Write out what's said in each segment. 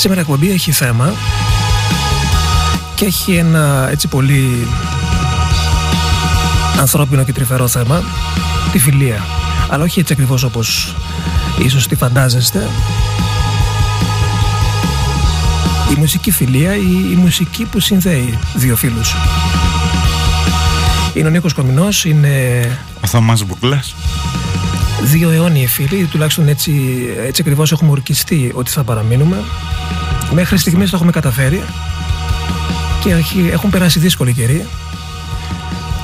Σήμερα η εκπομπή έχει θέμα και έχει ένα έτσι πολύ ανθρώπινο και τρυφερό θέμα, τη φιλία. Αλλά όχι έτσι ακριβώς όπως ίσως τη φαντάζεστε. Η μουσική φιλία ή η μουσική που συνδέει δύο φίλους. Είναι ο Νίκος Κομινός, είναι... Ο Θωμάς Μπουκλάς. Δύο αιώνιοι φίλοι, τουλάχιστον έτσι, έτσι ακριβώς έχουμε ορκιστεί ότι θα παραμείνουμε. Μέχρι στιγμής το έχουμε καταφέρει και έχουν περάσει δύσκολοι καιροί.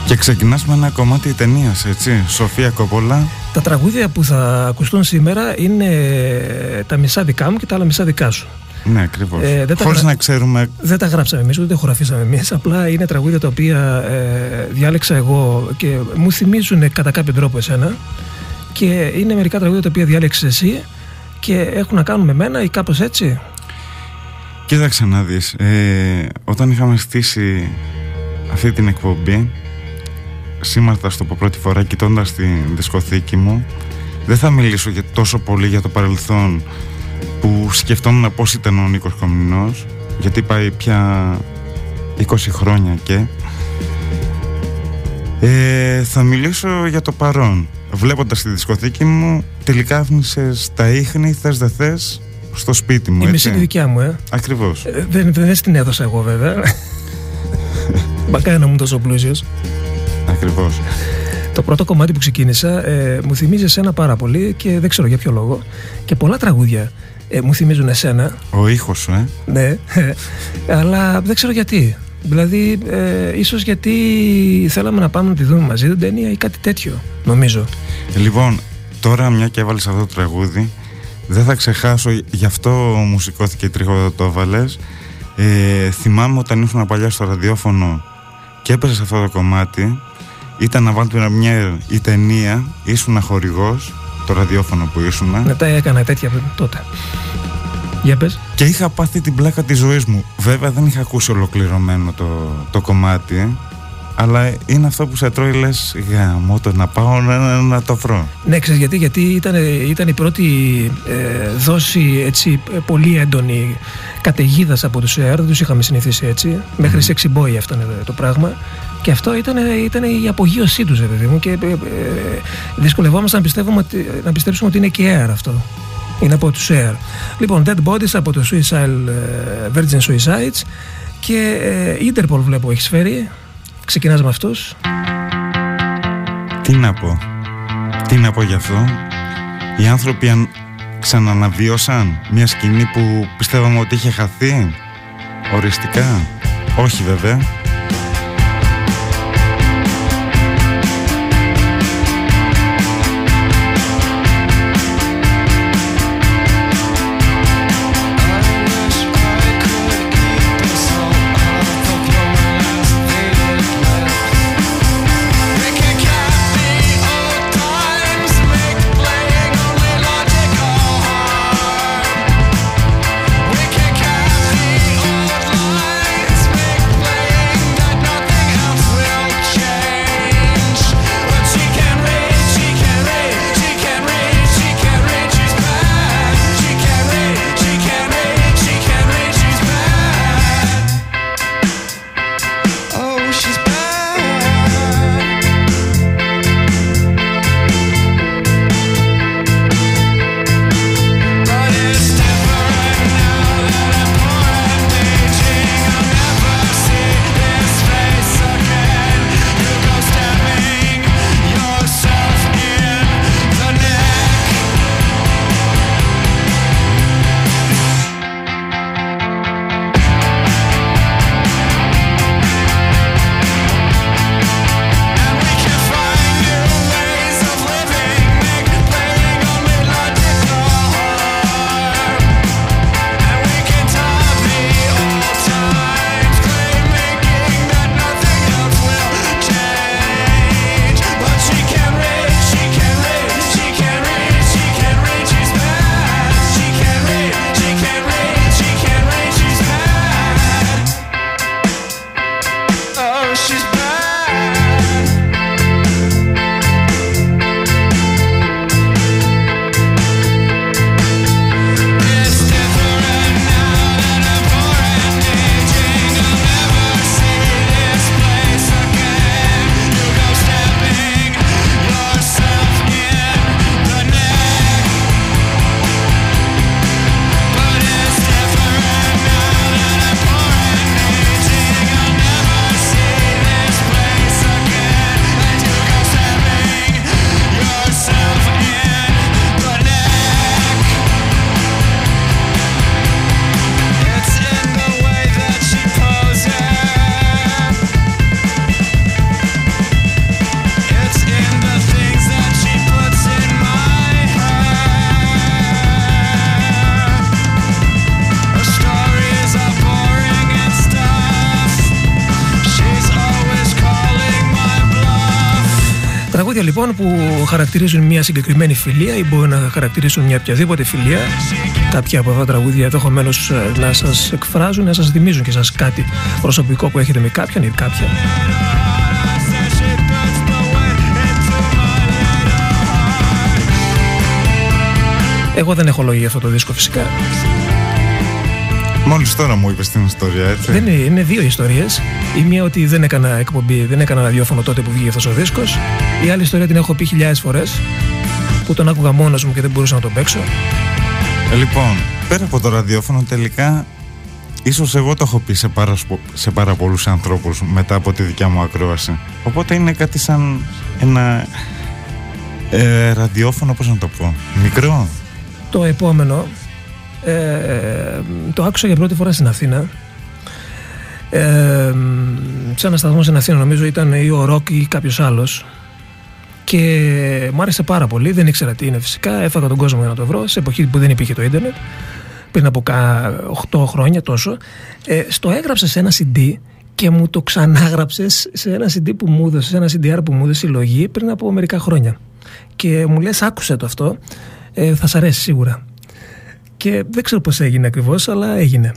Και ξεκινάς με ένα κομμάτι ταινίας, έτσι, Σοφία Κοπόλα. Τα τραγούδια που θα ακουστούν σήμερα είναι τα μισά δικά μου και τα άλλα μισά δικά σου. Ναι, ακριβώς. Ε, Χωρίς να ξέρουμε. Δεν τα γράψαμε εμείς, ούτε τα χωραφίσαμε εμείς. Απλά είναι τραγούδια τα οποία ε, διάλεξα εγώ και μου θυμίζουν κατά κάποιο τρόπο εσένα. Και είναι μερικά τραγούδια τα οποία διάλεξες εσύ και έχουν να κάνουν με μένα ή κάπως έτσι. Κοίταξε να δεις. Ε, όταν είχαμε στήσει αυτή την εκπομπή, σήμερα στο πω πρώτη φορά κοιτώντας την δισκοθήκη μου, δεν θα μιλήσω για τόσο πολύ για το παρελθόν που σκεφτόμουν πώς ήταν ο Νίκος Κομινός γιατί πάει πια 20 χρόνια και ε, θα μιλήσω για το παρόν βλέποντας τη δισκοθήκη μου τελικά άφηνησες τα ίχνη θες δεν θες στο σπίτι μου η μισή είναι δικιά μου ε. ακριβώς ε, δεν, δεν την έδωσα εγώ βέβαια Μπακά να μου τόσο πλούσιος Ακριβώς το πρώτο κομμάτι που ξεκίνησα ε, μου θυμίζει εσένα πάρα πολύ και δεν ξέρω για ποιο λόγο. Και πολλά τραγούδια ε, μου θυμίζουν εσένα. Ο ήχος σου, ε. Ναι, αλλά δεν ξέρω γιατί. Δηλαδή, ε, ίσως γιατί θέλαμε να πάμε να τη δούμε μαζί την ταινία ή κάτι τέτοιο, νομίζω. Λοιπόν, τώρα μια και έβαλες αυτό το τραγούδι, δεν θα ξεχάσω, γι' αυτό μου σηκώθηκε τρίχο το έβαλες. Ε, θυμάμαι όταν ήσουν παλιά στο ραδιόφωνο και έπαιζες αυτό το κομμάτι, ήταν να βάλουμε μια η ταινία, ήσουν χορηγός το ραδιόφωνο που ήσουν. Ναι, τα έκανα τέτοια τότε. Για πες. Και είχα πάθει την πλάκα της ζωής μου. Βέβαια δεν είχα ακούσει ολοκληρωμένο το, το κομμάτι. Αλλά είναι αυτό που σε τρώει λες γάμο το να πάω να, να το βρω. Ναι, ξέρεις γιατί, γιατί ήταν, ήταν η πρώτη ε, δόση έτσι πολύ έντονη καταιγίδας από τους ΕΑΡ, δεν τους είχαμε συνηθίσει έτσι. Μέχρι σε εξιμπόη αυτό το πράγμα. Και αυτό ήταν, ήταν η απογείωσή τους, παιδί μου. Και ε, ε, δυσκολευόμαστε να, πιστεύουμε, να πιστέψουμε ότι είναι και air αυτό. Είναι από τους air. Λοιπόν, Dead Bodies από το Suicide, ε, Virgin Suicides. Και Interpol βλέπω έχει φέρει. Ξεκινάς με αυτούς. Τι να πω. Τι να πω γι' αυτό. Οι άνθρωποι αν ξαναναβίωσαν μια σκηνή που πιστεύαμε ότι είχε χαθεί. Οριστικά. Όχι βέβαια. Τραγούδια λοιπόν που χαρακτηρίζουν μια συγκεκριμένη φιλία ή μπορεί να χαρακτηρίσουν μια οποιαδήποτε φιλία. Κάποια από αυτά τα τραγούδια ενδεχομένω ε, να σας εκφράζουν, να σας θυμίζουν και σας κάτι προσωπικό που έχετε με κάποιον ή κάποια. Εγώ δεν έχω λόγια για αυτό το δίσκο φυσικά. Μόλις τώρα μου είπες την ιστορία, έτσι. Δεν είναι, είναι δύο ιστορίες. Η μία ότι δεν έκανα εκπομπή, δεν έκανα ραδιόφωνο τότε που βγήκε αυτός ο δίσκος. Η άλλη ιστορία την έχω πει χιλιάδες φορές. Που τον άκουγα μόνος μου και δεν μπορούσα να τον παίξω. Ε, λοιπόν, πέρα από το ραδιόφωνο, τελικά ίσως εγώ το έχω πει σε πάρα, σε πάρα πολλούς ανθρώπους μετά από τη δικιά μου ακρόαση. Οπότε είναι κάτι σαν ένα ε, ραδιόφωνο, πώς να το πω, μικρό. Το επόμενο ε, το άκουσα για πρώτη φορά στην Αθήνα. Ε, σε ένα σταθμό στην Αθήνα νομίζω ήταν ή ο Ροκ ή κάποιος άλλος. Και μου άρεσε πάρα πολύ. Δεν ήξερα τι είναι φυσικά. Έφαγα τον κόσμο για να το βρω σε εποχή που δεν υπήρχε το ίντερνετ. Πριν από 8 χρόνια τόσο. Ε, στο έγραψες σε ένα CD και μου το ξανάγραψες σε ένα CD που μου έδωσε, σε ένα CDR που μου έδωσε συλλογή πριν από μερικά χρόνια. Και μου λες, άκουσε το αυτό. Ε, θα σ' αρέσει σίγουρα και δεν ξέρω πώς έγινε ακριβώς αλλά έγινε.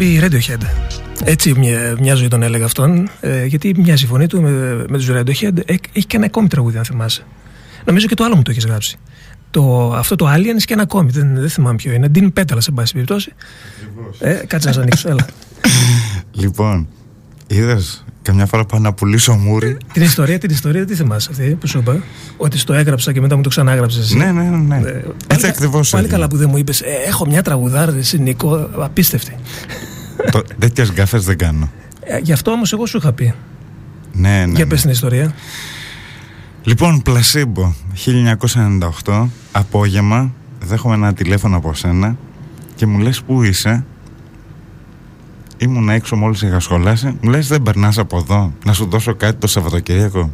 Wannabe Radiohead. Έτσι μοιάζει τον έλεγα αυτόν, ε, γιατί μοιάζει η φωνή του με, με τους Radiohead. Ε, έχει και ένα ακόμη τραγούδι, αν θυμάσαι. Νομίζω και το άλλο μου το έχεις γράψει. Το, αυτό το Aliens και ένα ακόμη. Δεν, δεν θυμάμαι ποιο είναι. Dean Πέταλα, σε πάση περιπτώσει. Ε, κάτσε να σα ανοίξω. Έλα. Λοιπόν, είδες καμιά φορά πάω να πουλήσω μούρι. την ιστορία, την ιστορία, τι θυμάσαι αυτή που σου είπα. Ότι στο έγραψα και μετά μου το ξανάγραψε. Ναι, ναι, ναι. ναι. Ε, Έτσι ακριβώς. Πάλι καλά που δεν μου είπες. Ε, έχω μια τραγουδάρα, εσύ Νικό, απίστευτη. Τέτοιες γκάφες δεν κάνω. Ε, γι' αυτό όμως εγώ σου είχα πει. Ναι, ναι. Για πες την ιστορία. Λοιπόν, Πλασίμπο, 1998, απόγευμα, δέχομαι ένα τηλέφωνο από σένα και μου λες πού είσαι; Ήμουν έξω μόλις είχα σχολάσει. Μου λες δεν περνάς από εδώ, να σου δώσω κάτι το Σαββατοκύριακο.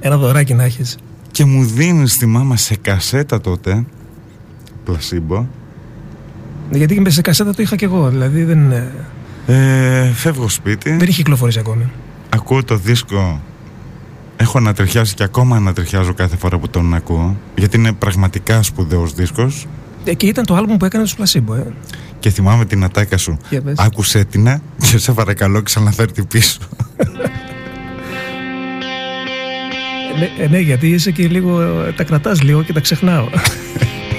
Ένα δωράκι να έχεις. Και μου δίνεις τη μάμα σε κασέτα τότε, Πλασίμπο. Γιατί σε κασέτα το είχα και εγώ, δηλαδή δεν... Ε, φεύγω σπίτι. Δεν είχε κυκλοφορήσει ακόμη. Ακούω το δίσκο. Έχω ανατριχιάσει και ακόμα ανατριχιάζω κάθε φορά που τον ακούω γιατί είναι πραγματικά σπουδαίος δίσκος. Ε, και ήταν το άλμπουμ που έκανε τους Πλασίμπο ε. και θυμάμαι την ατάκα σου. Άκουσε την και σε παρακαλώ ξαναφέρει πίσω. Ε, ναι, ε, ναι, γιατί είσαι και λίγο τα κρατάς λίγο και τα ξεχνάω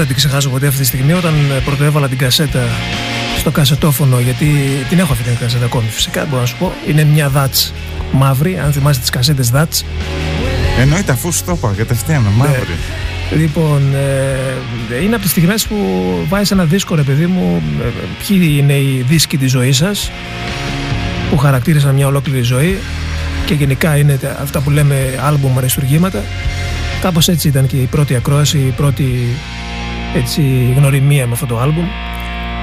θυμάμαι και εγώ θα την ξεχάσω ποτέ αυτή τη στιγμή όταν ε, πρωτοέβαλα την κασέτα στο κασετόφωνο γιατί την έχω αυτή την κασέτα ακόμη φυσικά μπορώ να σου πω είναι μια Dutch μαύρη αν θυμάστε τις κασέτες Dutch Εννοείται αφού σου το είπα κατευθείαν μαύρη ναι. Λοιπόν, ε, είναι από τις στιγμές που βάζεις ένα δίσκο ρε παιδί μου ε, ποιοι είναι οι δίσκοι της ζωής σας που χαρακτήρισαν μια ολόκληρη ζωή και γενικά είναι αυτά που λέμε άλμπουμ αριστουργήματα. Κάπως έτσι ήταν και η πρώτη ακρόαση, η πρώτη έτσι, γνωριμία με αυτό το άλμπουμ.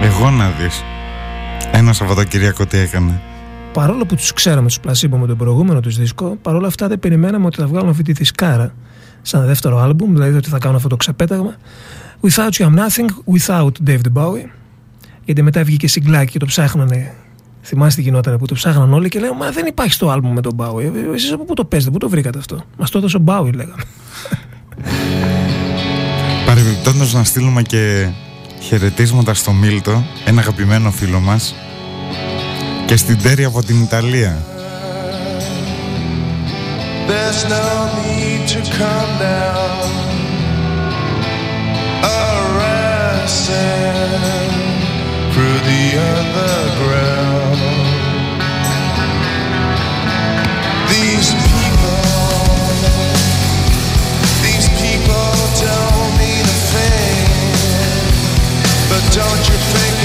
Εγώ να δεις. Ένα Σαββατοκύριακο τι έκανε. Παρόλο που τους ξέραμε τους Πλασίμπο με τον προηγούμενο τους δίσκο, παρόλα αυτά δεν περιμέναμε ότι θα βγάλουν αυτή τη δισκάρα σαν δεύτερο άλμπουμ, δηλαδή ότι θα κάνουν αυτό το ξεπέταγμα. Without You I'm Nothing, Without David Bowie. Γιατί μετά βγήκε συγκλάκι και το ψάχνανε. Θυμάστε τι γινόταν που το ψάχναν όλοι και λέγανε Μα δεν υπάρχει στο άλμπουμ με τον Bowie. Εσείς από πού το παίζετε, πού το βρήκατε αυτό; Μας το έδωσε ο Bowie, λέγαμε. Παρεμπιπτόντως να στείλουμε και χαιρετίσματα στο Μίλτο, ένα αγαπημένο φίλο μας και στην Τέρη από την Ιταλία. There's no need to come down through the underground These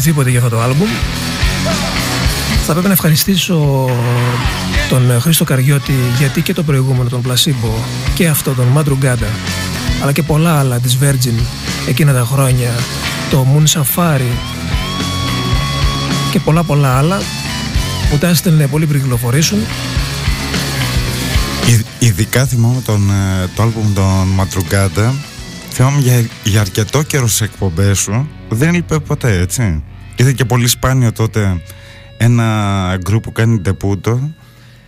οτιδήποτε για αυτό άλμπουμ. Θα πρέπει να ευχαριστήσω τον Χρήστο Καριώτη γιατί και το προηγούμενο τον Πλασίμπο και αυτό τον Μαντρουγκάντα αλλά και πολλά άλλα της Virgin εκείνα τα χρόνια το Moon Safari και πολλά πολλά άλλα που τα έστελνε πολύ πριν κυκλοφορήσουν. Ειδικά θυμάμαι τον, ε, το άλμπουμ των Μαντρουγκάντα θυμάμαι για, για αρκετό καιρό σε εκπομπές σου δεν έλειπε ποτέ έτσι ήταν και πολύ σπάνιο τότε ένα γκρουπ που κάνει ντεπούτο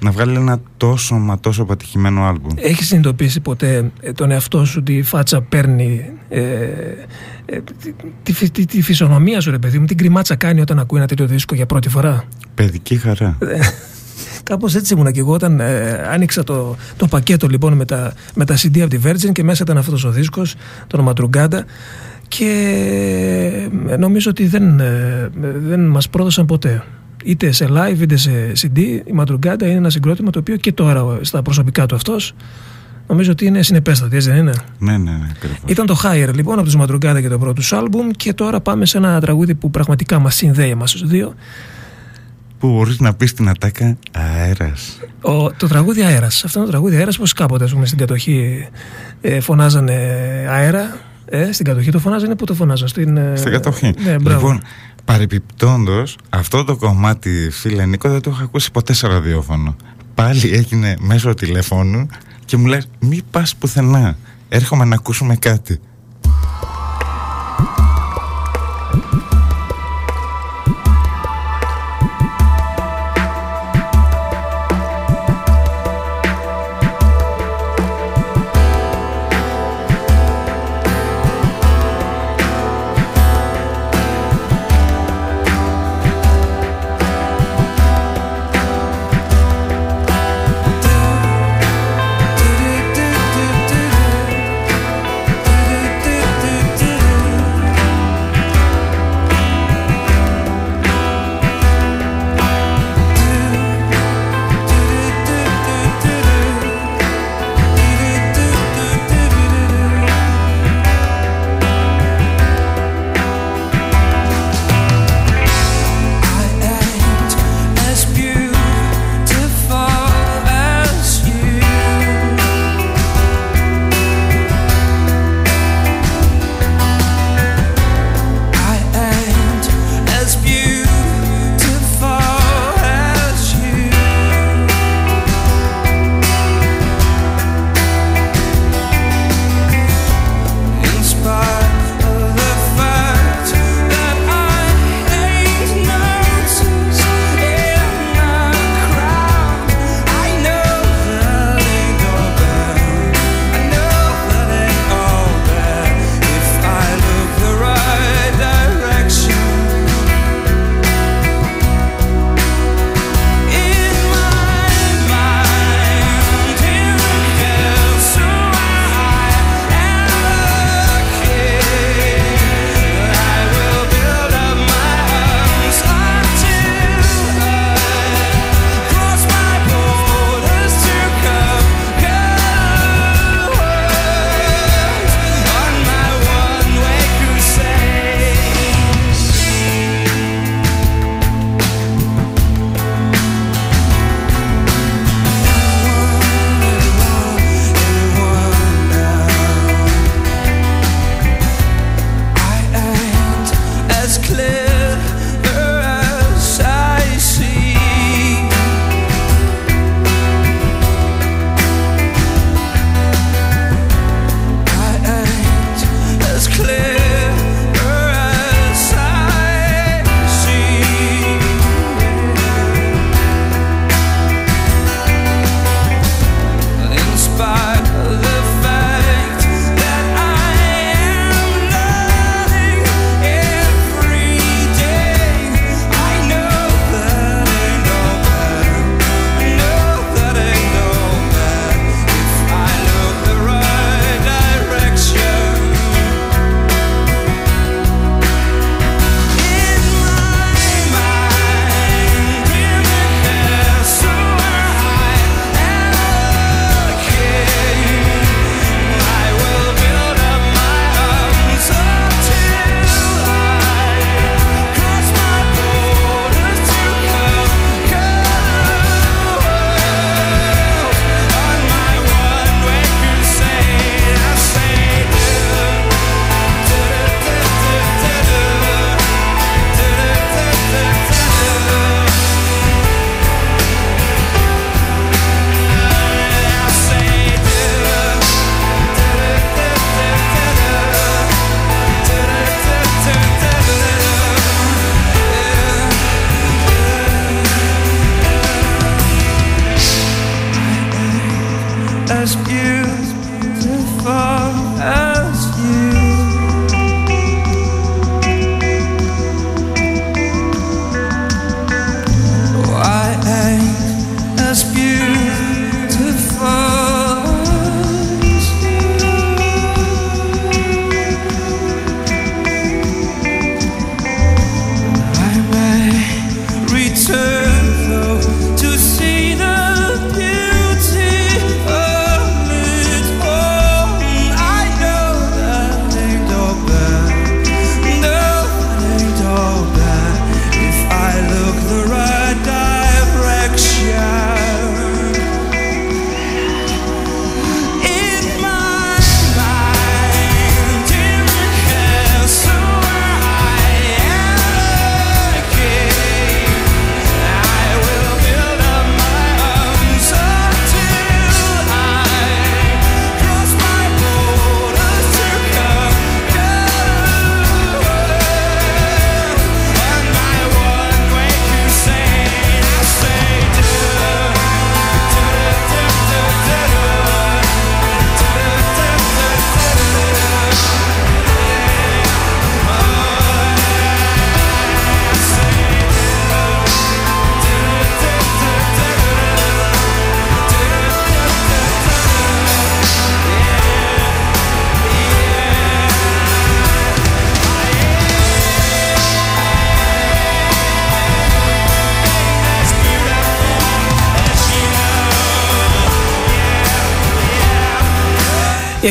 να βγάλει ένα τόσο μα τόσο πατυχημένο άλμπουμ. Έχεις συνειδητοποιήσει ποτέ ε, τον εαυτό σου ότι η φάτσα παίρνει ε, ε, τη, τη, τη, φυσιονομία σου ρε παιδί μου, την κρυμάτσα κάνει όταν ακούει ένα τέτοιο δίσκο για πρώτη φορά; Παιδική χαρά. Ε, Κάπως έτσι ήμουνα και εγώ όταν ε, άνοιξα το, το πακέτο λοιπόν με τα, με τα CD από τη Virgin και μέσα ήταν αυτός ο δίσκος, τον Ματρουγκάντα. Και νομίζω ότι δεν, δεν μας πρόδωσαν ποτέ είτε σε live είτε σε CD. Η Ματρουγκάντα είναι ένα συγκρότημα το οποίο και τώρα στα προσωπικά του αυτός νομίζω ότι είναι συνεπέστατη, έτσι δεν είναι; Ναι, ναι, ναι. Ήταν το Higher λοιπόν από τους Ματρουγκάντα και το πρώτο τους άλμπουμ και τώρα πάμε σε ένα τραγούδι που πραγματικά μας συνδέει εμάς τους δύο. Που μπορείς να πεις στην ατάκα αέρας. Το τραγούδι αέρας. Αυτό είναι το τραγούδι αέρας, πώς κάποτε πούμε, στην κατοχή ε, φωνάζανε αέρα. Ε, στην κατοχή το φωνάζανε, πού το φωνάζανε, στην, ε, στην κατοχή. Ναι, λοιπόν, Παρεπιπτόντω, αυτό το κομμάτι, φίλε Νίκο, δεν το έχω ακούσει ποτέ σε ραδιόφωνο. Πάλι έγινε μέσω τηλεφώνου και μου λες μη πας πουθενά, έρχομαι να ακούσουμε κάτι.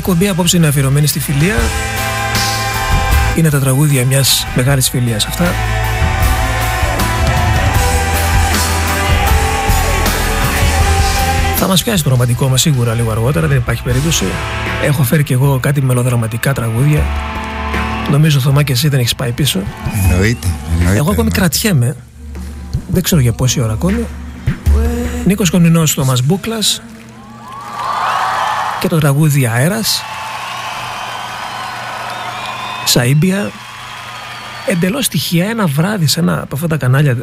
Εκπομπή απόψε είναι αφιερωμένη στη φιλία. Είναι τα τραγούδια μιας μεγάλης φιλίας αυτά. Θα μας πιάσει το ρομαντικό μας σίγουρα λίγο αργότερα, δεν υπάρχει περίπτωση. Έχω φέρει και εγώ κάτι μελοδραματικά τραγούδια. Νομίζω Θωμά και εσύ δεν έχεις πάει πίσω. Εννοείται. εννοείται εγώ ακόμη κρατιέμαι. Δεν ξέρω για πόση ώρα ακόμη. Νίκος Κονινός, Θωμάς Μπούκλας και το τραγούδι Αέρας Σαΐμπια εντελώς στοιχεία ένα βράδυ σε ένα από αυτά τα κανάλια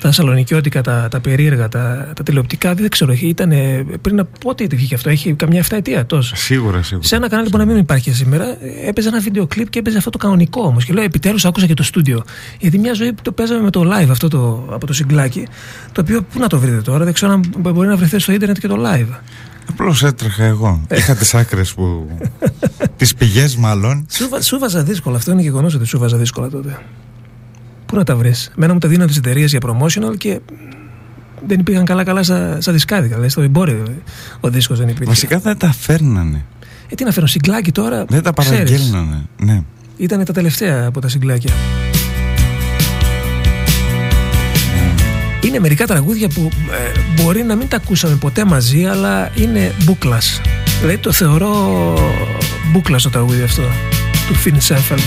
τα σαλονικιώτικα, τα, τα περίεργα, τα, τα τηλεοπτικά δεν ξέρω, ήταν πριν από πότε βγήκε αυτό, έχει καμιά 7 ετία τόσο. Σίγουρα, σίγουρα. Σε ένα κανάλι που να μην υπάρχει σήμερα έπαιζε ένα βίντεο κλιπ και έπαιζε αυτό το κανονικό όμως και λέω επιτέλους άκουσα και το στούντιο γιατί μια ζωή που το παίζαμε με το live αυτό το, από το συγκλάκι το οποίο πού να το βρείτε τώρα, δεν ξέρω αν μπορεί να βρεθεί στο ίντερνετ και το live. Απλώ έτρεχα εγώ. Είχα τις άκρες που. τις πηγές, μάλλον. Σου, βάζα δύσκολα. Αυτό είναι γεγονός ότι σου βάζα δύσκολα τότε. Πού να τα βρεις; Μένα μου τα δίνανε τις εταιρείες για promotional και δεν υπήρχαν καλά-καλά στα, στα δισκάδικα. Δηλαδή στο εμπόριο ο δίσκος δεν υπήρχε. Βασικά δεν τα φέρνανε. Ε, τι να φέρνω, συγκλάκι τώρα. Δεν τα παραγγέλνανε. Ναι. Ήταν τα τελευταία από τα συγκλάκια. Είναι μερικά τραγούδια που ε, μπορεί να μην τα ακούσαμε ποτέ μαζί αλλά είναι μπούκλας δηλαδή το θεωρώ μπούκλα το τραγούδι αυτό του Φιν Σέφελντ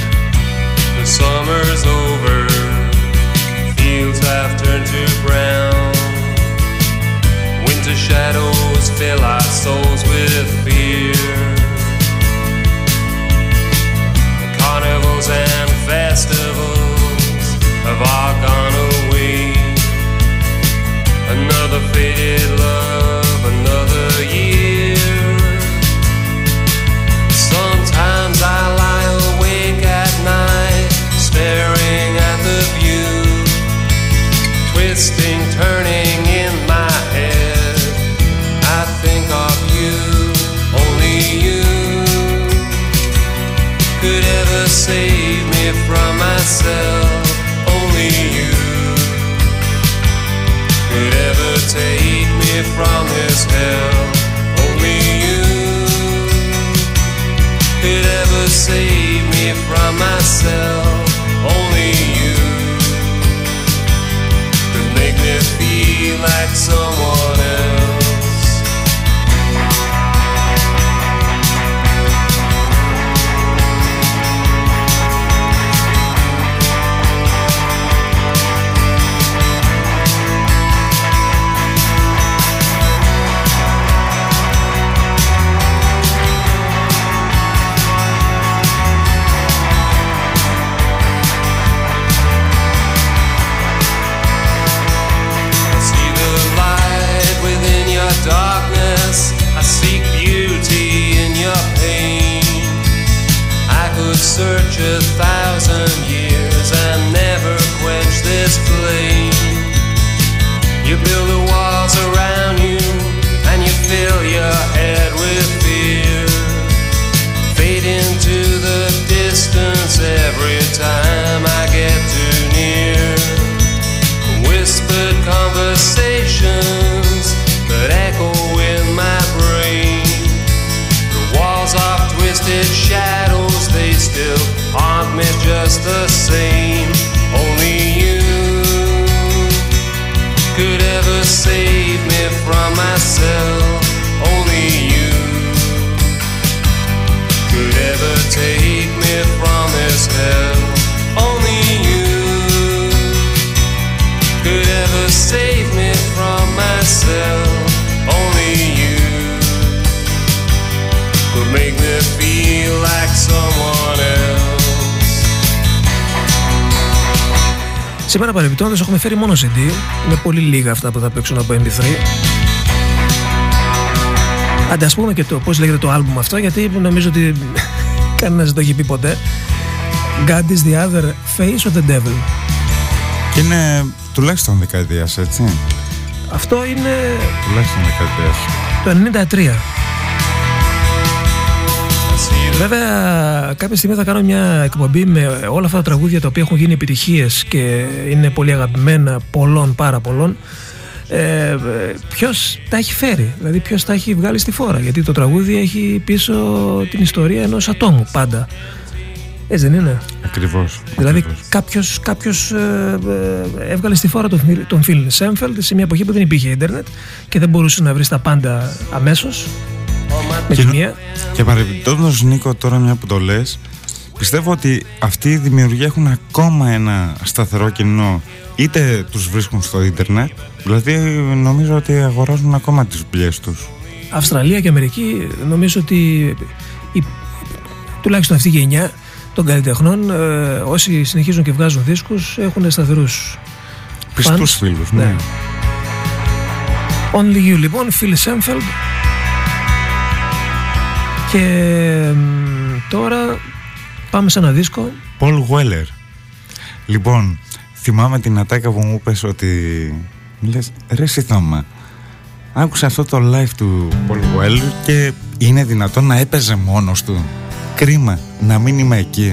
The summer's over Fields have turned to brown. Winter shadows fill our souls with fear this hell. Only you could ever save me from myself. Only you could make me feel like someone else. Search a thousand years and never quench this flame. You build the walls around you and you fill your head with fear. Fade into the distance every time still haunt me just the same. Only you could ever save me from myself. Σήμερα παρεμπιπτόντως έχουμε φέρει μόνο CD Είναι πολύ λίγα αυτά που θα παίξουν από MP3 Άντε ας πούμε και το πώς λέγεται το άλμπουμ αυτό Γιατί νομίζω ότι κανένας δεν το έχει πει ποτέ. God is the other face of the devil. Και είναι τουλάχιστον δεκαετίας έτσι. Αυτό είναι Τουλάχιστον δεκαετίας. Το 93 Βέβαια, κάποια στιγμή θα κάνω μια εκπομπή με όλα αυτά τα τραγούδια τα οποία έχουν γίνει επιτυχίες και είναι πολύ αγαπημένα πολλών, πάρα πολλών. ε, ποιος τα έχει φέρει, δηλαδή ποιος τα έχει βγάλει στη φόρα. Γιατί το τραγούδι έχει πίσω την ιστορία ενός ατόμου πάντα. Έτσι δεν είναι; Ακριβώς. Δηλαδή ακριβώς. κάποιος, κάποιος ε, ε, έβγαλε στη φόρα τον, τον Φιλ Σέμφελτ σε μια εποχή που δεν υπήρχε ίντερνετ και δεν μπορούσε να βρεις τα πάντα αμέσως με Και- τη μία. Και παρεμπιπτόντως Νίκο τώρα μια που το λες Πιστεύω ότι αυτοί οι δημιουργοί έχουν ακόμα ένα σταθερό κοινό Είτε τους βρίσκουν στο ίντερνετ Δηλαδή νομίζω ότι αγοράζουν ακόμα τις δουλειές τους Αυστραλία και Αμερική νομίζω ότι η, τουλάχιστον αυτή η γενιά των καλλιτεχνών ε, όσοι συνεχίζουν και βγάζουν δίσκους έχουν σταθερούς Πιστούς Fans. φίλους Ναι. ναι. Only You λοιπόν, Phil Σέμφελντ και μ, τώρα πάμε σε ένα δίσκο. Paul Weller. Λοιπόν, θυμάμαι την ατάκα που μου είπες ότι μου λες ρε εσύ Θωμά Άκουσα αυτό το live του Paul Weller και είναι δυνατόν να έπαιζε μόνος του. Κρίμα να μην είμαι εκεί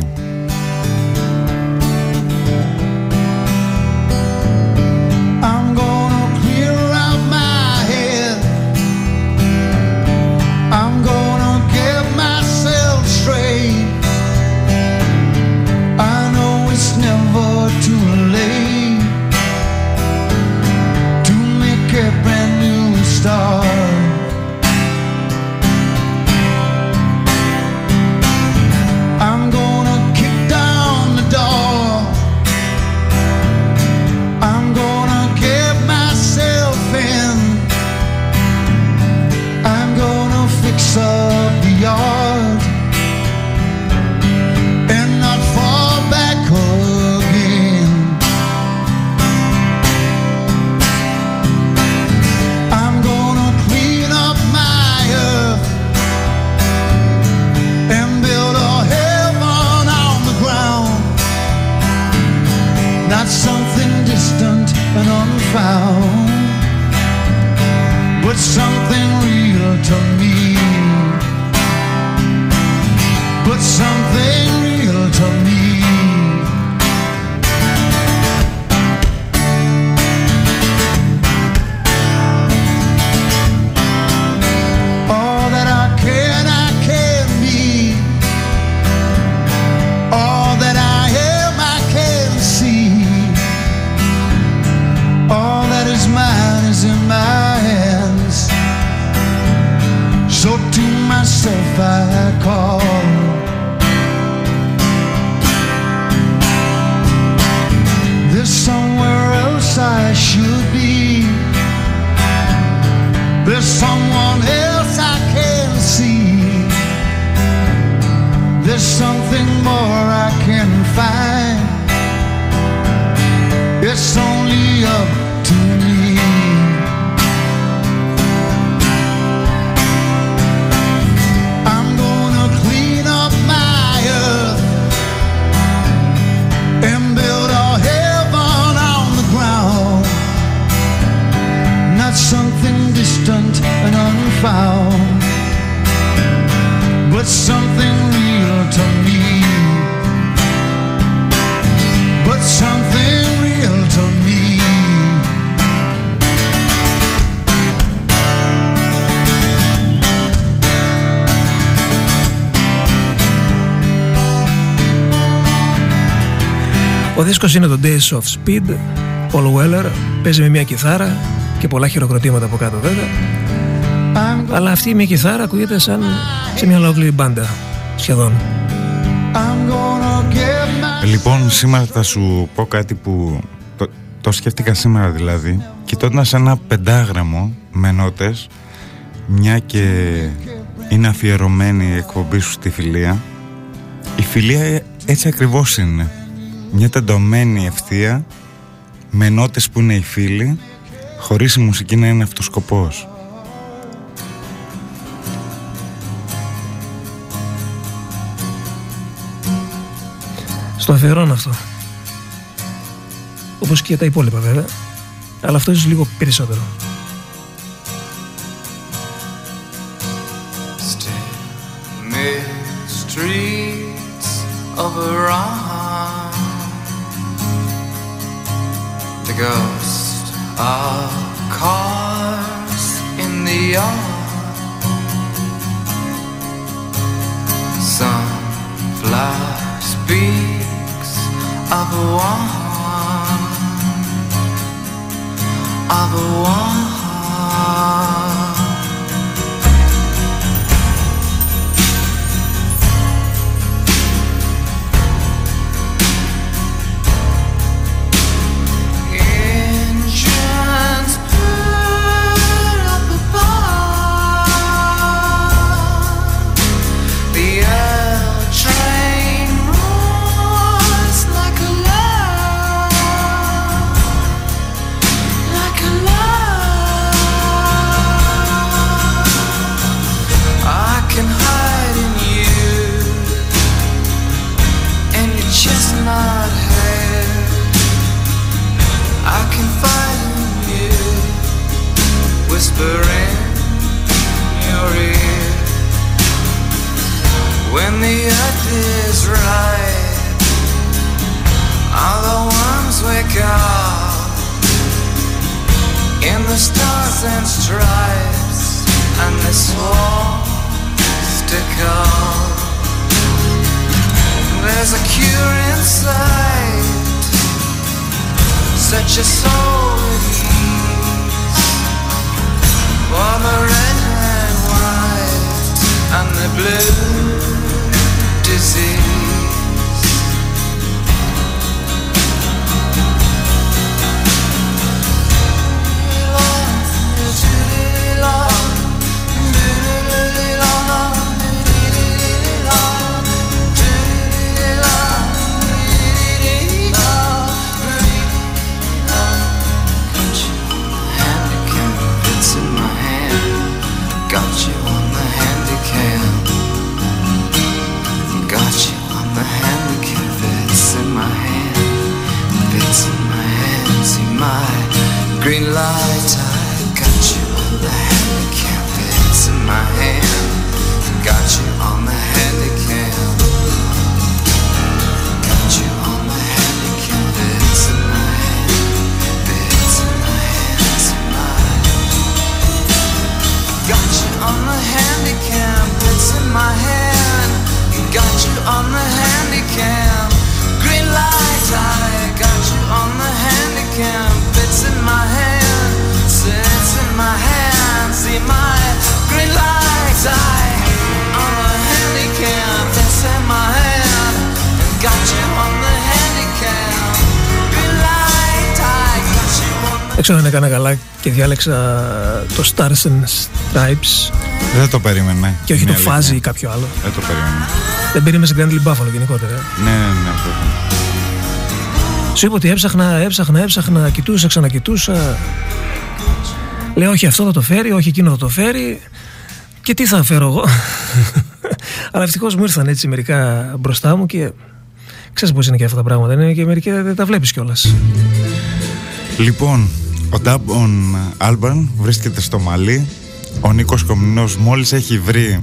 Ο δίσκος είναι το Days of Speed. Paul Weller παίζει με μια κιθάρα και πολλά χειροκροτήματα από κάτω βέβαια. I'm, αλλά αυτή η μια κιθάρα ακούγεται σαν σε μια ολόκληρη μπάντα σχεδόν. I'm gonna get my Λοιπόν, σήμερα θα σου πω κάτι που το, το σκέφτηκα σήμερα δηλαδή. Κοιτώντας ένα πεντάγραμμο με νότες Μια και είναι αφιερωμένη η εκπομπή σου στη φιλία Η φιλία έτσι ακριβώς είναι Μια τεντωμένη ευθεία Με νότες που είναι οι φίλοι Χωρίς η μουσική να είναι αυτός ο σκοπός Στο αφιερώνω αυτό. Όπως και τα υπόλοιπα βέβαια. Αλλά αυτό ίσως λίγο περισσότερο. Still mid streets of Iran, ghost of cars in the yard. Sunflower speaks of a one, of a one. Worms in the stars and stripes, and the up. There's a cure inside such a soul at ease for the red and white and the blue disease. Δεν ξέρω αν έκανα καλά και διάλεξα το Stars and Stripes Δεν το περίμενε. και όχι Είναι το αλήθεια. Fuzzy ή κάποιο άλλο. Δεν το περίμενε. Δεν περίμενε Grand Buffalo γενικότερα. Ναι, ναι, ναι, αυτό. Σου είπα ότι έψαχνα, έψαχνα, έψαχνα, κοιτούσα, ξανακοιτούσα. Λέω όχι αυτό θα το φέρει, όχι εκείνο θα το φέρει. Και τι θα φέρω εγώ. Αλλά ευτυχώς μου ήρθαν έτσι μερικά μπροστά μου και ξέρεις πώς είναι και αυτά τα πράγματα. Είναι και μερικά δεν τα βλέπεις κιόλας. Λοιπόν, ο Ντάμπον Άλμπαν βρίσκεται στο Μαλί. Ο Νίκος Κομνηνός μόλις έχει βρει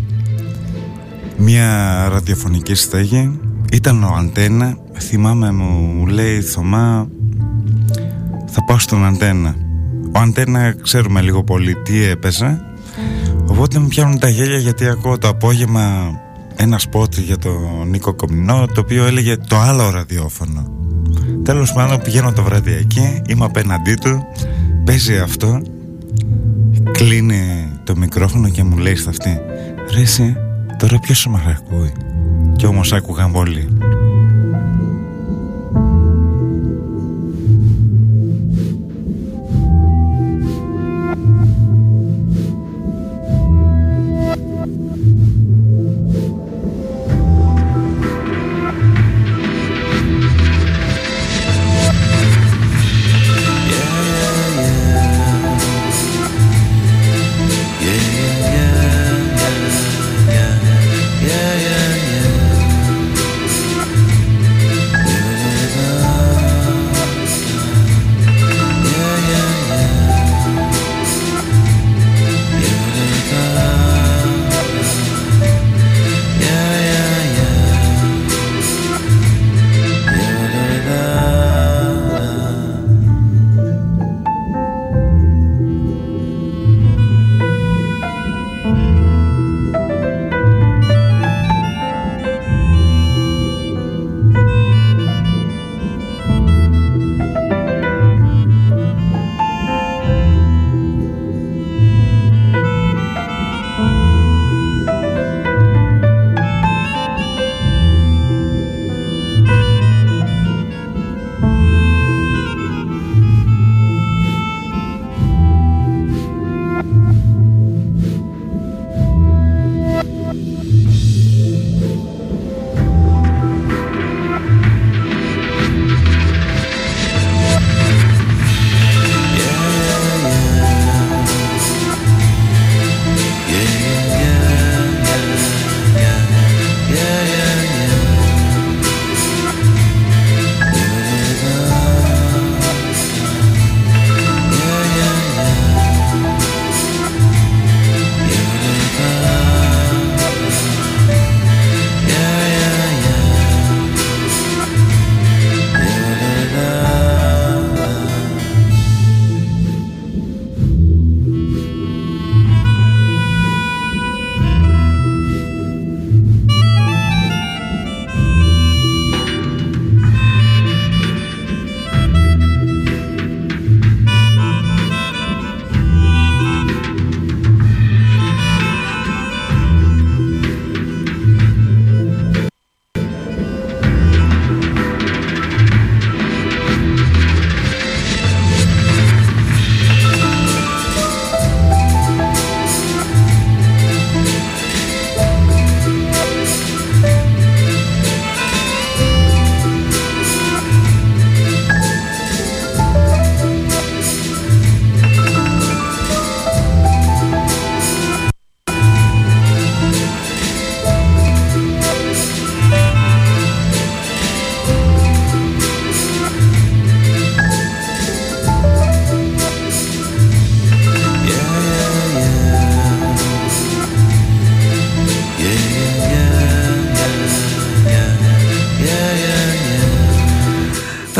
μια ραδιοφωνική στέγη. Ήταν ο Αντένα. Θυμάμαι μου λέει Θωμά θα πάω στον Αντένα. Ο Αντένα ξέρουμε λίγο πολύ τι έπαιζε. Οπότε μου πιάνουν τα γέλια γιατί ακούω το απόγευμα ένα σπότ για τον Νίκο Κομνηνό το οποίο έλεγε το άλλο ραδιόφωνο. Τέλος πάντων πηγαίνω το βράδυ εκεί, είμαι απέναντί του, παίζει αυτό, κλείνει το μικρόφωνο και μου λέει στα αυτή «Ρε εσύ, τώρα ποιος μας ακούει» και όμως άκουγαν όλοι.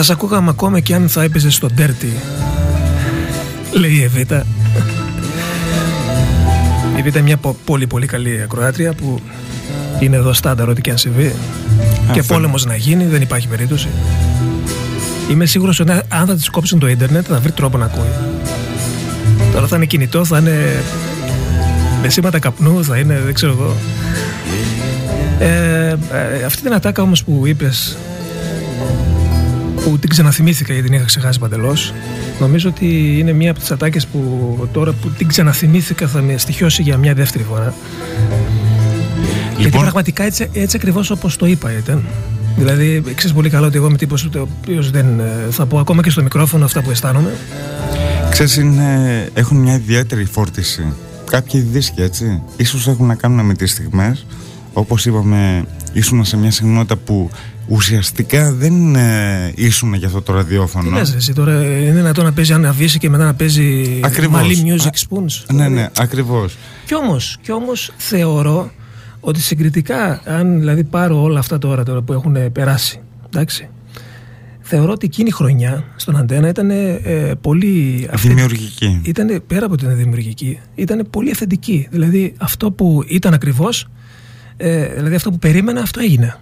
Θα σε ακούγαμε ακόμα και αν θα έπαιζε στο Dirty. Λέει η Εβίτα. Η Εβίτα είναι μια πο- πολύ πολύ καλή ακροάτρια που είναι εδώ στάνταρ ό,τι και αν συμβεί. και Αυτό. πόλεμος να γίνει, δεν υπάρχει περίπτωση. Είμαι σίγουρος ότι αν θα της κόψουν το ίντερνετ θα βρει τρόπο να ακούει. Τώρα θα είναι κινητό, θα είναι με σήματα καπνού, θα είναι δεν ξέρω εγώ. Ε, ε, αυτή την ατάκα όμως που είπες που την ξαναθυμήθηκα γιατί την είχα ξεχάσει παντελώς νομίζω ότι είναι μία από τις ατάκες που τώρα που την ξαναθυμήθηκα θα με στοιχειώσει για μια δεύτερη φορά γιατί Λοιπόν, πραγματικά έτσι, έτσι ακριβώς όπως το είπα ήταν δηλαδή ξέρεις πολύ καλά ότι εγώ είμαι τύπος ο οποίος δεν ε, θα πω ακόμα και στο μικρόφωνο αυτά που αισθάνομαι ξέρεις, είναι, έχουν μια ιδιαίτερη φόρτιση. Κάποιοι δίσκοι, έτσι. Ίσως έχουν να κάνουν με τις στιγμές. Όπως είπαμε, ήσουν σε μια συχνότητα που ουσιαστικά δεν ε, ήσουν για αυτό το Τι ραδιόφωνο. λες ρε, εσύ τώρα είναι δυνατόν να παίζει αναβίση και μετά να παίζει Ακριβώς. Mali Music Α, Spoons; Ναι, ναι, ακριβώς. Κι όμως, κι όμως θεωρώ ότι συγκριτικά, αν δηλαδή πάρω όλα αυτά τώρα, τώρα που έχουν περάσει, εντάξει, θεωρώ ότι εκείνη η χρονιά στον Αντένα ήταν ε, πολύ αυθεν- Δημιουργική. Ήταν πέρα από την δημιουργική, ήταν πολύ αυθεντική. Δηλαδή αυτό που ήταν ακριβώς, ε, δηλαδή αυτό που περίμενα, αυτό έγινε.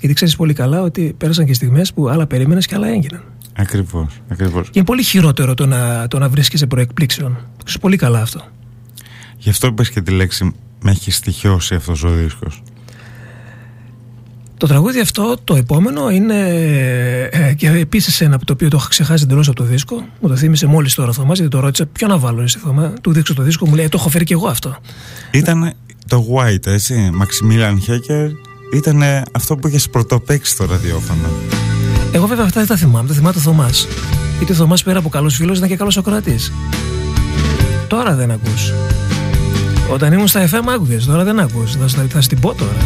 Γιατί ξέρεις πολύ καλά ότι πέρασαν και στιγμές που άλλα περίμενες και άλλα έγιναν. Ακριβώς, ακριβώς. Και είναι πολύ χειρότερο το να, το να βρίσκεσαι προεκπλήξεων. Ξέρεις πολύ καλά αυτό. Γι' αυτό είπες και τη λέξη με έχει στοιχειώσει αυτός ο δίσκος. Το τραγούδι αυτό, το επόμενο, είναι ε, και επίσης ένα από το οποίο το είχα ξεχάσει εντελώς από το δίσκο. Μου το θύμισε μόλις τώρα ο Θωμάς, γιατί το ρώτησα ποιο να βάλω εσύ Θωμά. Του δείξω το δίσκο, μου λέει «Ε, Το έχω φέρει και εγώ αυτό. Ήταν το White, έτσι. Maximilian Hacker. Ήταν αυτό που είχες πρωτοπαίξει στο ραδιόφωνο. Εγώ βέβαια αυτά δεν τα θυμάμαι, τα θυμάται ο Θωμάς. Γιατί ο Θωμάς πέρα από καλό φίλο ήταν και καλός ακροατής. Τώρα δεν ακούς. Όταν ήμουν στα FM άκουγες, τώρα δεν ακούς. Θα, θα, θα στην πω τώρα.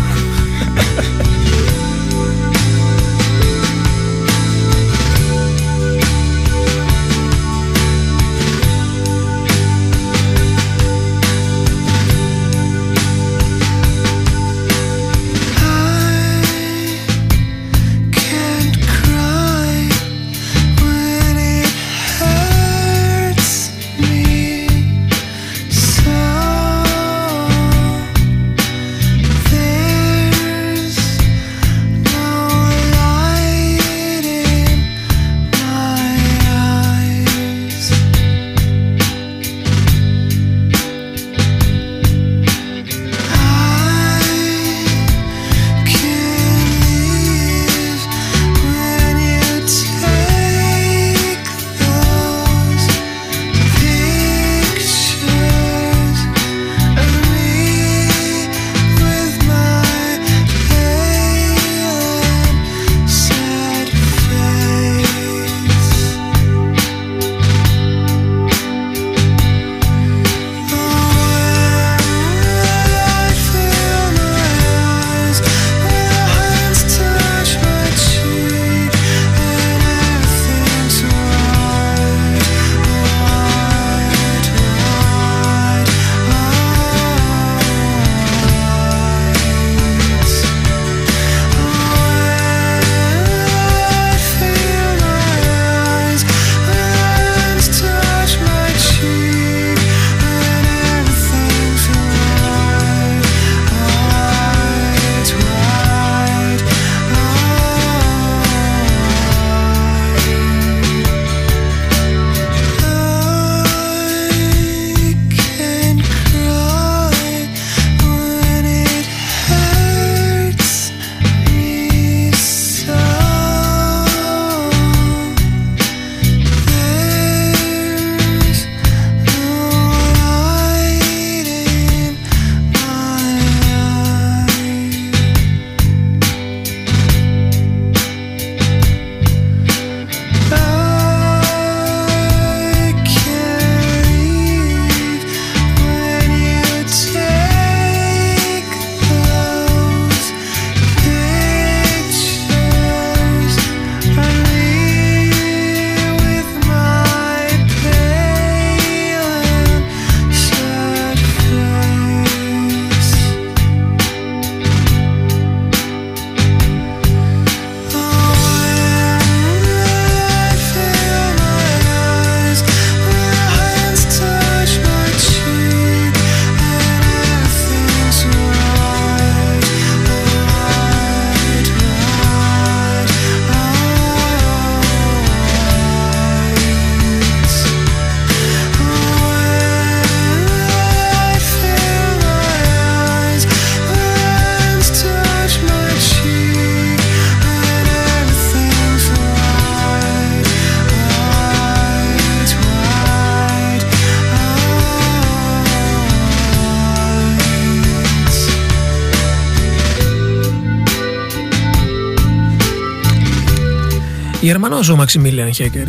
Γερμανός ο Μαξιμίλιαν Χέκερ.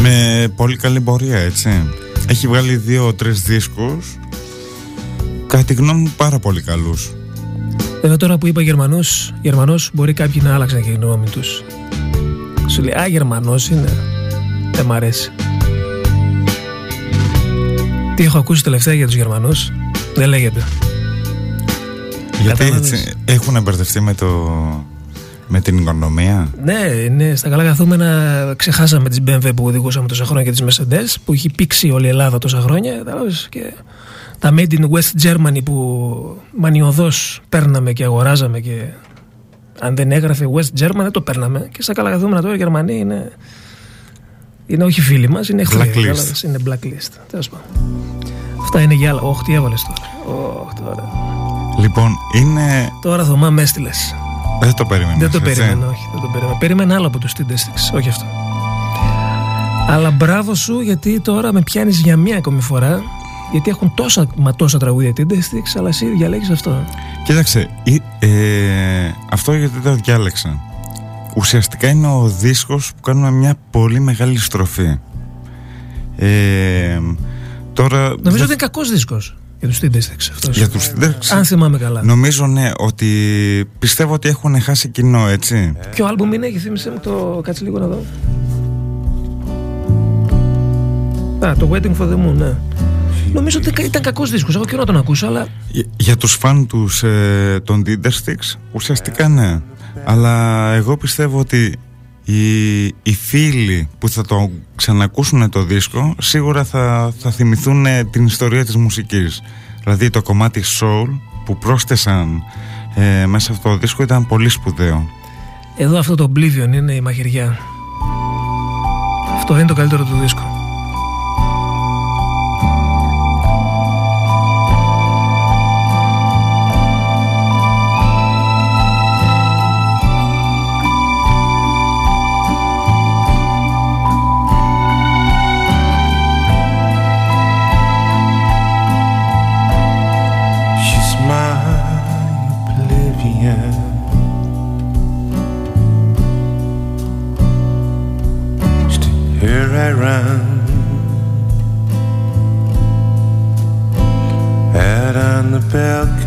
Με πολύ καλή πορεία, έτσι. Έχει βγάλει δύο-τρεις δίσκους. Κατά τη γνώμη μου πάρα πολύ καλούς. Βέβαια τώρα που είπα Γερμανός, Γερμανός μπορεί κάποιοι να άλλαξαν και η γνώμη τους. Σου λέει, α, Γερμανός είναι. Δεν μ' αρέσει. Τι έχω ακούσει τελευταία για τους Γερμανούς, δεν λέγεται. Γιατί Κατάλαβες. έτσι έχουν μπερδευτεί με, το, με την οικονομία; Ναι, είναι στα καλά καθούμενα. Ξεχάσαμε τις BMW που οδηγούσαμε τόσα χρόνια και τις Mercedes που έχει πήξει όλη η Ελλάδα τόσα χρόνια. κατάλαβες, Και τα Made in West Germany που μανιωδώς παίρναμε και αγοράζαμε και αν δεν έγραφε West German δεν το παίρναμε. Και στα καλά καθούμενα τώρα οι Γερμανοί είναι, είναι όχι φίλοι μας, είναι εχθροί. Blacklist. κατάλαβες, Είναι blacklist. Τέλος πάντων. Αυτά είναι για άλλα. Όχι, τι έβαλες τώρα. Ωχ, τώρα. Λοιπόν, είναι. Τώρα Θωμά με έστειλες. Δεν το περίμενα. Δεν το περίμενα, όχι. Δεν το περίμενα. Περίμενα άλλο από του Tindersticks, όχι αυτό. Αλλά μπράβο σου γιατί τώρα με πιάνεις για μία ακόμη φορά. Γιατί έχουν τόσα, μα τόσα τραγούδια Tindersticks, αλλά εσύ διαλέγεις αυτό. Κοίταξε, ε, ε, αυτό γιατί το διάλεξα. Ουσιαστικά είναι ο δίσκος που κάνουμε μια πολύ μεγάλη στροφή. Ε, τώρα. Νομίζω δεν- ότι είναι κακός δίσκος για τους Tindersticks αυτός. για τους Αν θυμάμαι καλά. Νομίζω ναι, ότι πιστεύω ότι έχουν χάσει κοινό, έτσι. Ποιο άλμπουμ είναι, έχει θύμισε μου το. Κάτσε λίγο να δω. Α, το Waiting for the Moon, ναι. Νομίζω ότι ήταν κακός δίσκος. Έχω καιρό να τον ακούσω, αλλά Για, για τους φαν τους ε, των Tindersticks ουσιαστικά ναι. Αλλά εγώ πιστεύω ότι οι, οι φίλοι που θα το ξανακούσουν το δίσκο σίγουρα θα, θα θυμηθούν ε, την ιστορία της μουσικής. Δηλαδή το κομμάτι soul που πρόσθεσαν ε, μέσα σε αυτό το δίσκο ήταν πολύ σπουδαίο. Εδώ αυτό το Oblivion είναι η μαχαιριά. Αυτό είναι το καλύτερο του δίσκου. I run out on the balcony.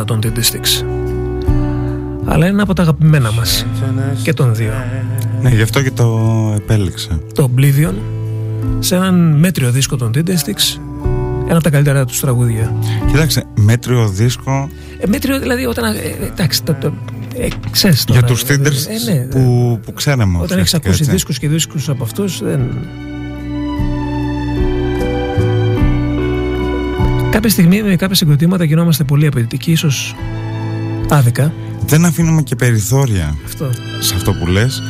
Είναι από τα γνωστά των Tintistics. Αλλά είναι από τα αγαπημένα μας. Και των δύο. Ναι, γι' αυτό και το επέλεξα. Το Oblivion. Σε έναν μέτριο δίσκο των Tintistics. Ένα από τα καλύτερα τους τραγούδια. Κοίταξε, μέτριο δίσκο Ε, μέτριο δηλαδή όταν. ε, ε, εντάξει, το, το, ε, ξέρεις για τώρα, τους ε, Tinders ε, ναι, που, που ξέραμε Όταν έχεις ουσιαστικά, ακούσει έτσι. δίσκους και δίσκους από αυτούς δεν... Κάποια στιγμή με κάποια συγκροτήματα γινόμαστε πολύ απαιτητικοί, ίσως άδικα. Δεν αφήνουμε και περιθώρια Αυτό. σε αυτό που λες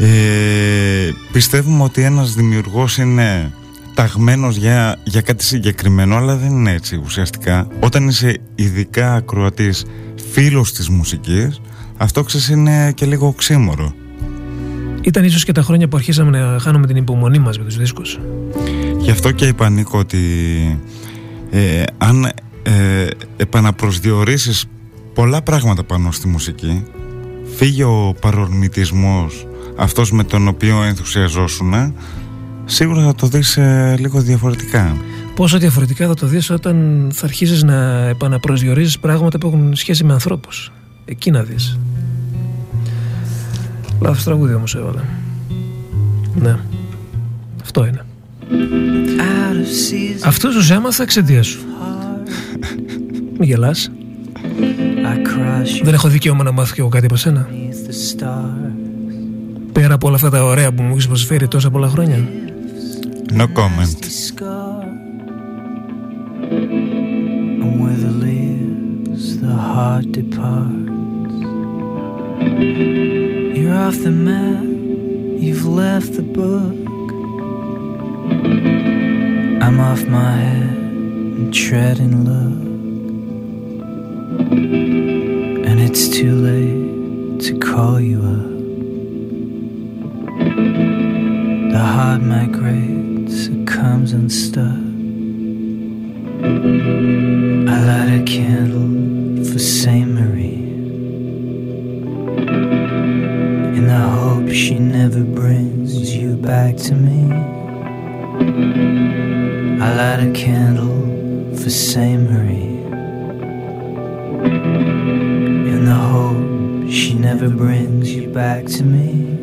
ε, Πιστεύουμε ότι ένας δημιουργός είναι ταγμένος για, για κάτι συγκεκριμένο αλλά δεν είναι έτσι ουσιαστικά Όταν είσαι ειδικά ακροατής φίλος της μουσικής αυτό ξέρεις είναι και λίγο οξύμορο Ήταν ίσως και τα χρόνια που αρχίσαμε να χάνουμε την υπομονή μας με τους δίσκους. Γι' αυτό και είπα Νίκο ότι ε, αν ε, επαναπροσδιορίσεις πολλά πράγματα πάνω στη μουσική φύγει ο παρορμητισμός αυτός με τον οποίο ενθουσιαζόσουν σίγουρα θα το δεις ε, λίγο διαφορετικά Πόσο διαφορετικά θα το δεις όταν θα αρχίσεις να επαναπροσδιορίζεις πράγματα που έχουν σχέση με ανθρώπους; Εκεί να δεις. Λάθος τραγούδι όμως έβαλα. Ναι. Αυτό είναι. Out of season, Αυτό σου έμαθα εξαιτίας σου. Μην γελάς. I cross you Δεν έχω δικαίωμα να μάθω κι εγώ κάτι από σένα. beneath the stars. Πέρα από όλα αυτά τα ωραία που μου έχεις προσφέρει τόσα πολλά χρόνια. No comment The scar. And where the lives, the heart departs. You're off the map, you've left the book. I'm off my head and treading luck. And it's too late to call you up. The heart migrates, succumbs unstuck. I light a candle for Saint Marie in the hope she never brings you back to me. I light a candle for Saint Marie in the hope she never brings you back to me.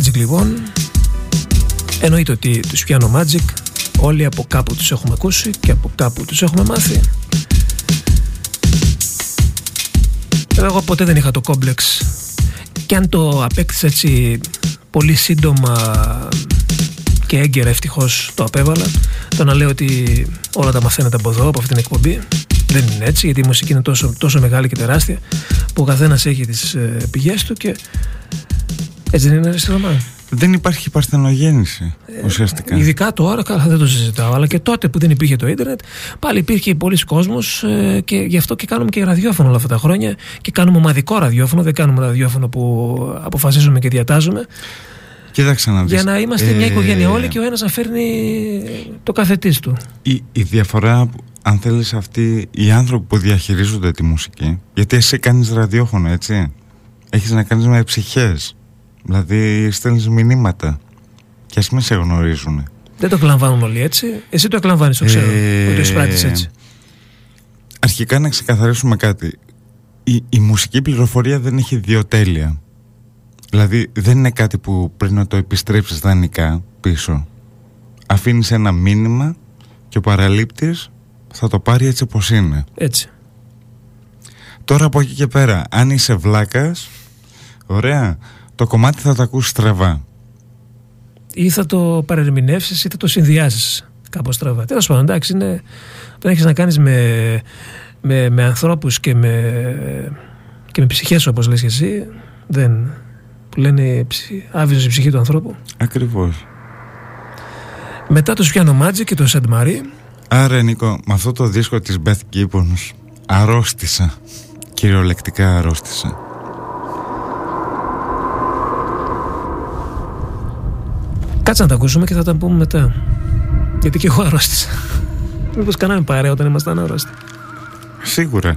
Magic λοιπόν. Εννοείται ότι τους Piano Magic. Όλοι από κάπου τους έχουμε ακούσει και από κάπου τους έχουμε μάθει. Εγώ ποτέ δεν είχα το κόμπλεξ. Και αν το απέκτησα έτσι πολύ σύντομα και έγκαιρα ευτυχώς το απέβαλα. Το να λέω ότι όλα τα μαθαίνετε από εδώ, από αυτή την εκπομπή δεν είναι έτσι γιατί η μουσική είναι τόσο, τόσο μεγάλη και τεράστια που ο καθένας έχει τις ε, πηγές του και έτσι δεν είναι αριστερό δεν υπάρχει παρθενογέννηση ουσιαστικά. Ειδικά τώρα, καλά δεν το συζητάω, αλλά και τότε που δεν υπήρχε το ίντερνετ, πάλι υπήρχε πολλοί κόσμος ε, και γι' αυτό και κάνουμε και ραδιόφωνο όλα αυτά τα χρόνια και κάνουμε ομαδικό ραδιόφωνο, δεν κάνουμε ραδιόφωνο που αποφασίζουμε και διατάζουμε. Κοίταξε να δεις. Για να είμαστε μια οικογένεια όλοι και ο ένας να φέρνει το καθετής του. Η, η διαφορά, αν θέλεις, αυτοί οι άνθρωποι που διαχειρίζονται τη μουσική, γιατί εσύ κάνεις ραδιόφωνο, έτσι. Έχεις να κάνεις με ψυχές. Δηλαδή στέλνεις μηνύματα και ας μην σε γνωρίζουν. Δεν το εκλαμβάνουν όλοι έτσι. Εσύ το εκλαμβάνεις, το ξέρω. Ε, ότι το εισπράττεις έτσι. Αρχικά να ξεκαθαρίσουμε κάτι. Η, η μουσική πληροφορία δεν έχει δύο τέλεια. Δηλαδή δεν είναι κάτι που πρέπει να το επιστρέψεις δανεικά πίσω. Αφήνεις ένα μήνυμα και ο παραλήπτης θα το πάρει έτσι όπως είναι. Έτσι. Τώρα από εκεί και πέρα, αν είσαι βλάκας, ωραία, το κομμάτι θα το ακούσεις στραβά. Ή θα το παρερμηνεύσεις ή θα το συνδυάσει κάπως στραβά. Τέλος πάντων, εντάξει, είναι, δεν έχεις να κάνεις με, με, με ανθρώπους και με, και με ψυχές όπως λες και εσύ. Δεν, που λένε άβυζο η ψυχή του ανθρώπου. Ακριβώς. Μετά το Spiano Magic και το Σαντ Marie. Άρα Νίκο, με αυτό το δίσκο της Beth Gibbons αρρώστησα. Κυριολεκτικά αρρώστησα. Κάτσε να τα ακούσουμε και θα τα πούμε μετά. Γιατί και εγώ αρρώστησα. Μήπως κάναμε παρέα όταν ήμασταν άρρωστοι. Σίγουρα.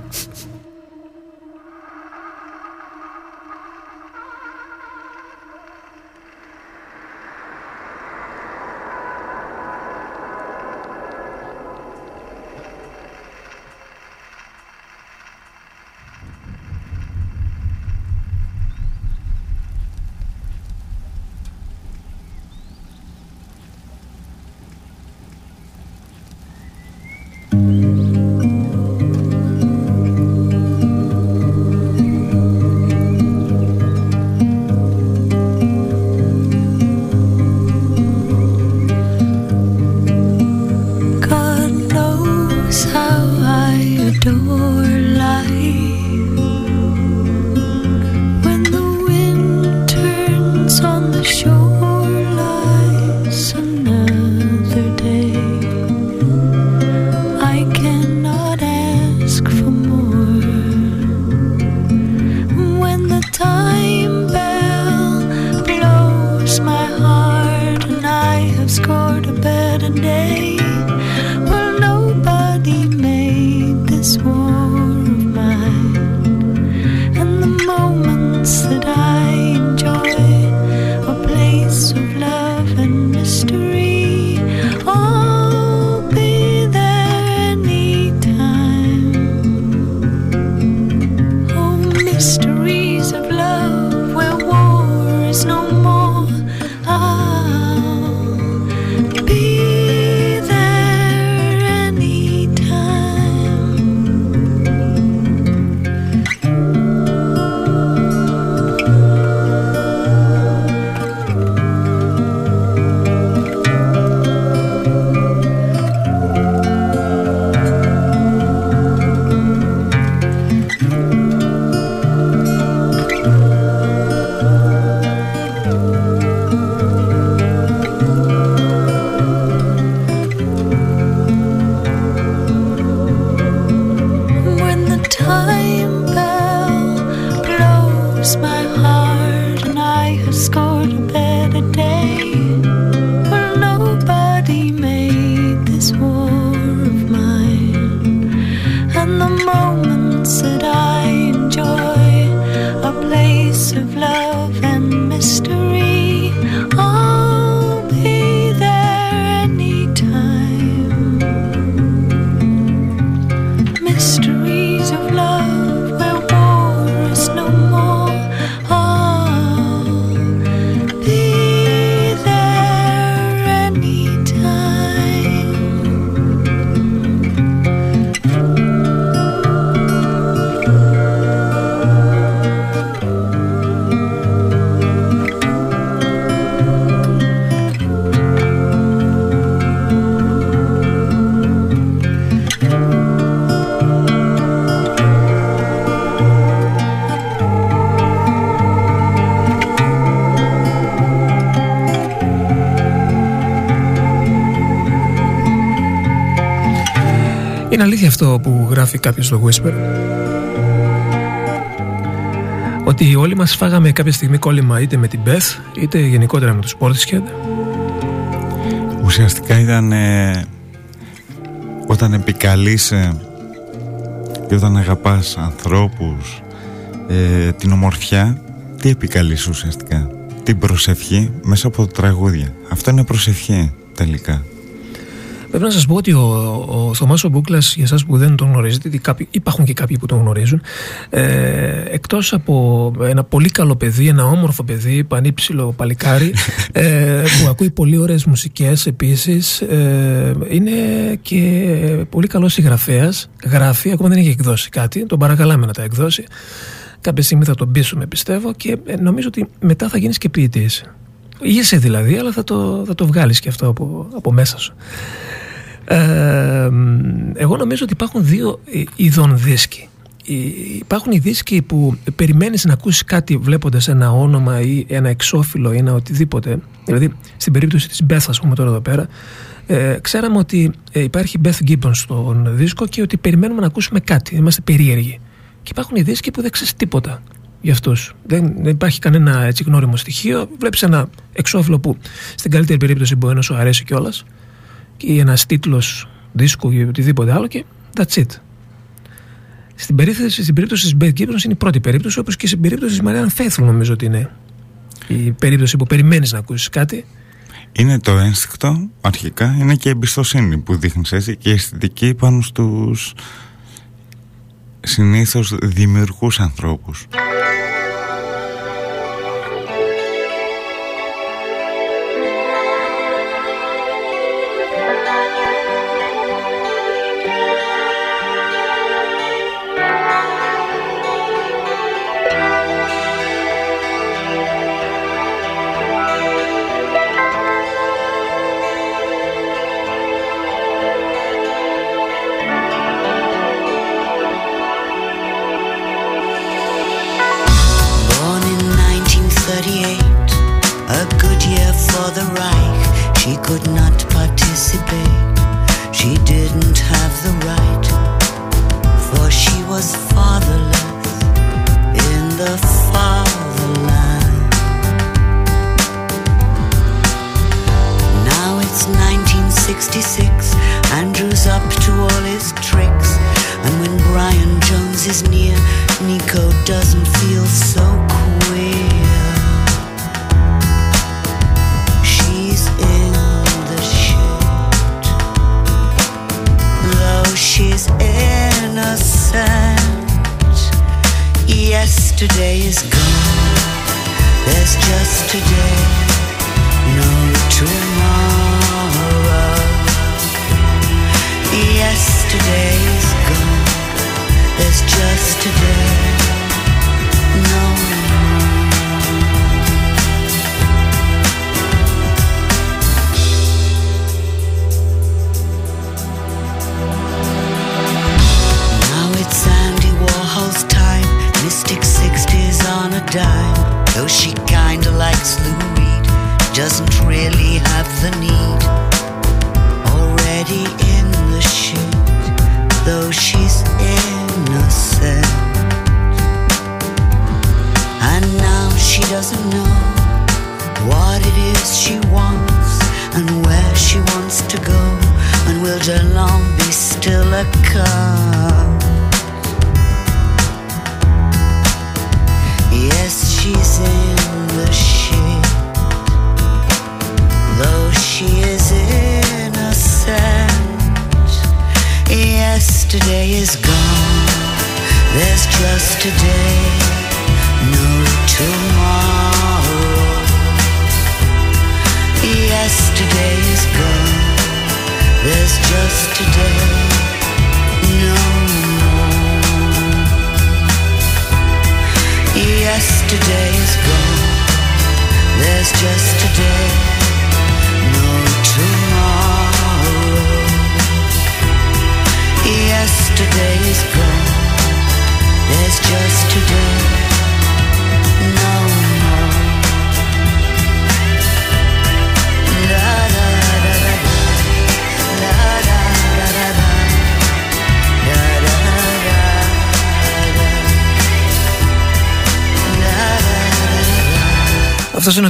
Είναι αλήθεια αυτό που γράφει κάποιος στο Whisper; Ότι όλοι μας φάγαμε κάποια στιγμή κόλλημα είτε με την Beth είτε γενικότερα με τους Portishead. Ουσιαστικά ήταν ε, όταν επικαλείσαι ε, και όταν αγαπάς ανθρώπους ε, την ομορφιά τι επικαλείς ουσιαστικά; Την προσευχή μέσα από τραγούδια. Αυτό είναι προσευχή τελικά Πρέπει να σας πω ότι ο, ο Θωμάς ο Μπούκλας, για εσάς που δεν τον γνωρίζετε, κάποιοι, υπάρχουν και κάποιοι που τον γνωρίζουν, ε, εκτός από ένα πολύ καλό παιδί, ένα όμορφο παιδί, πανύψηλο παλικάρι, ε, που ακούει πολύ ωραίες μουσικές επίσης, ε, είναι και πολύ καλός συγγραφέας. Γράφει, ακόμα δεν έχει εκδώσει κάτι, τον παρακαλάμε να τα εκδώσει. Κάποια στιγμή θα τον πείσουμε, πιστεύω, και ε, νομίζω ότι μετά θα γίνεις και ποιητής. Είσαι δηλαδή, αλλά θα το, θα το βγάλεις και αυτό από, από μέσα σου. Ε, εγώ νομίζω ότι υπάρχουν δύο ε, ειδών δίσκοι. Υπάρχουν οι δίσκοι που περιμένεις να ακούσεις κάτι βλέποντας ένα όνομα ή ένα εξώφυλλο ή ένα οτιδήποτε. Δηλαδή, στην περίπτωση της Beth, ας πούμε τώρα εδώ πέρα, ε, ξέραμε ότι ε, υπάρχει Beth Gibbons στον δίσκο και ότι περιμένουμε να ακούσουμε κάτι. Είμαστε περίεργοι. Και υπάρχουν οι δίσκοι που δεν ξέρεις τίποτα για αυτούς. Δεν, δεν υπάρχει κανένα έτσι γνώριμο στοιχείο. Βλέπεις ένα εξώφυλλο που στην καλύτερη περίπτωση μπορεί να σου αρέσει κιόλας ή ένας τίτλος δίσκου ή οτιδήποτε άλλο και that's it. Στην περίπτωση, στην περίπτωση της Beth Gibbons είναι η πρώτη περίπτωση, όπως και στην περίπτωση της Marianne Faithfull νομίζω ότι είναι η περίπτωση που περιμένεις να ακούσεις κάτι. Είναι το ένστικτο αρχικά, είναι και η εμπιστοσύνη που δείχνεις έτσι και η αισθητική πάνω στους συνήθως δημιουργούς ανθρώπους.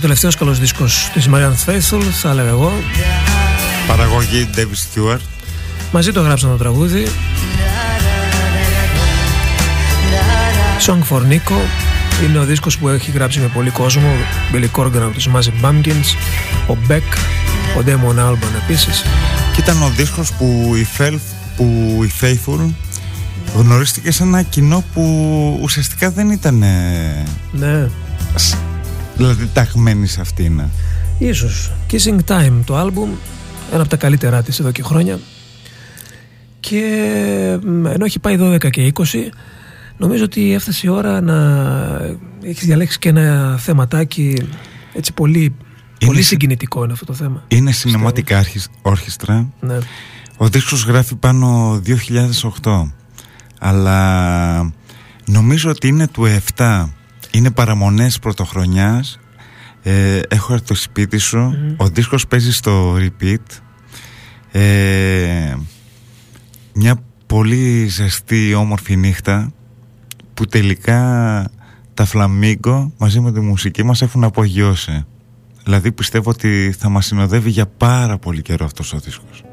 Αυτός είναι ο τελευταίος καλός δίσκος της Marianne Faithful, θα έλεγα εγώ. Παραγωγή David Stewart. Μαζί το γράψαν το τραγούδι. Song for Nico. Είναι ο δίσκος που έχει γράψει με πολύ κόσμο. Billy Corgan από τους Massive Bumpkins, ο Beck, ο Damon Albarn επίσης. Και ήταν ο δίσκος που η, Faith, που η Faithful γνωρίστηκε σε ένα κοινό που ουσιαστικά δεν ήταν ε, Ναι, σ- δηλαδή ταγμένη σε αυτήν. ίσως. Kissing Time το άλμπουμ, ένα από τα καλύτερά της εδώ και χρόνια. Και μ, ενώ έχει πάει 12 και 20, νομίζω ότι έφτασε η ώρα να έχεις διαλέξει και ένα θεματάκι έτσι πολύ, πολύ συ- συγκινητικό είναι αυτό το θέμα. Είναι Cinematic Archis- Orchestra. Ναι. Ο δίσκος γράφει πάνω 2008 αλλά νομίζω ότι είναι του 7 είναι παραμονές πρωτοχρονιάς. Ε, έχω έρθει στο σπίτι σου. Ο δίσκος παίζει στο repeat. Ε, μια πολύ ζεστή όμορφη νύχτα που τελικά τα φλαμίγκο μαζί με τη μουσική μας έχουν απογειώσει. Δηλαδή πιστεύω ότι θα μας συνοδεύει για πάρα πολύ καιρό αυτός ο δίσκος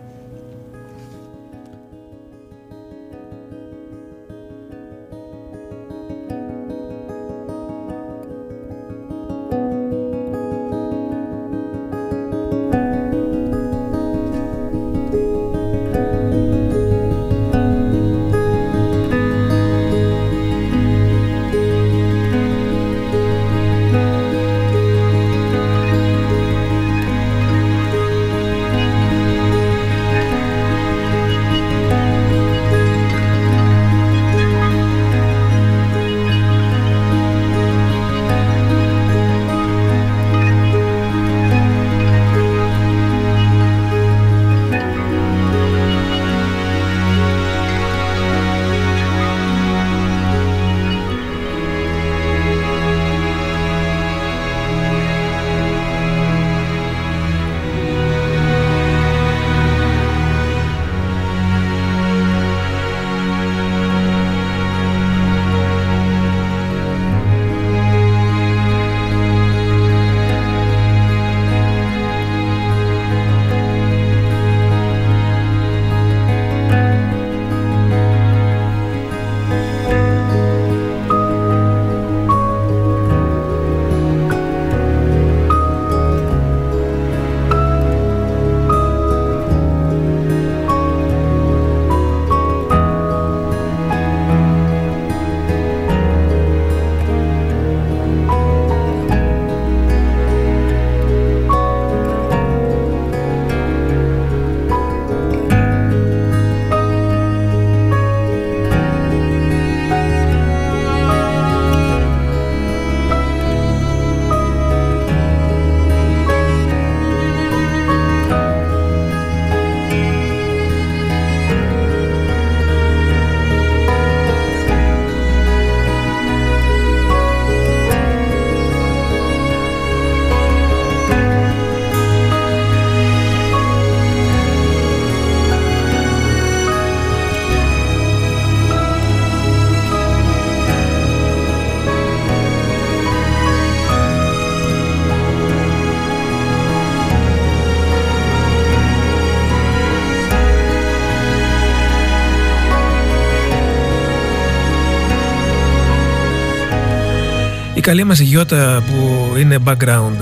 Η καλή μας γιώτα που είναι background.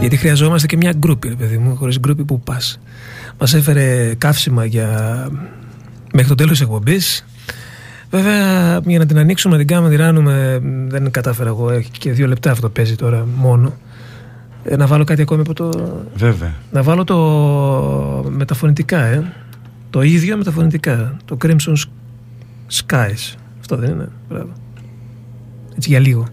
Γιατί χρειαζόμαστε και μια γκρούπη, ρε παιδί μου. Χωρίς γκρούπη που πας. Μας έφερε καύσιμα για... μέχρι το τέλος της εκπομπής. Βέβαια, για να την ανοίξουμε, να την κάνουμε, να την ράνουμε, δεν κατάφερα εγώ. Έχει και δύο λεπτά αυτό παίζει τώρα μόνο. Ε, να βάλω κάτι ακόμη από το. Βέβαια. Να βάλω το με τα φωνητικά, ε. Το ίδιο με τα φωνητικά. Το Crimson Skies. Αυτό δεν είναι. Μπράβο. Έτσι για λίγο.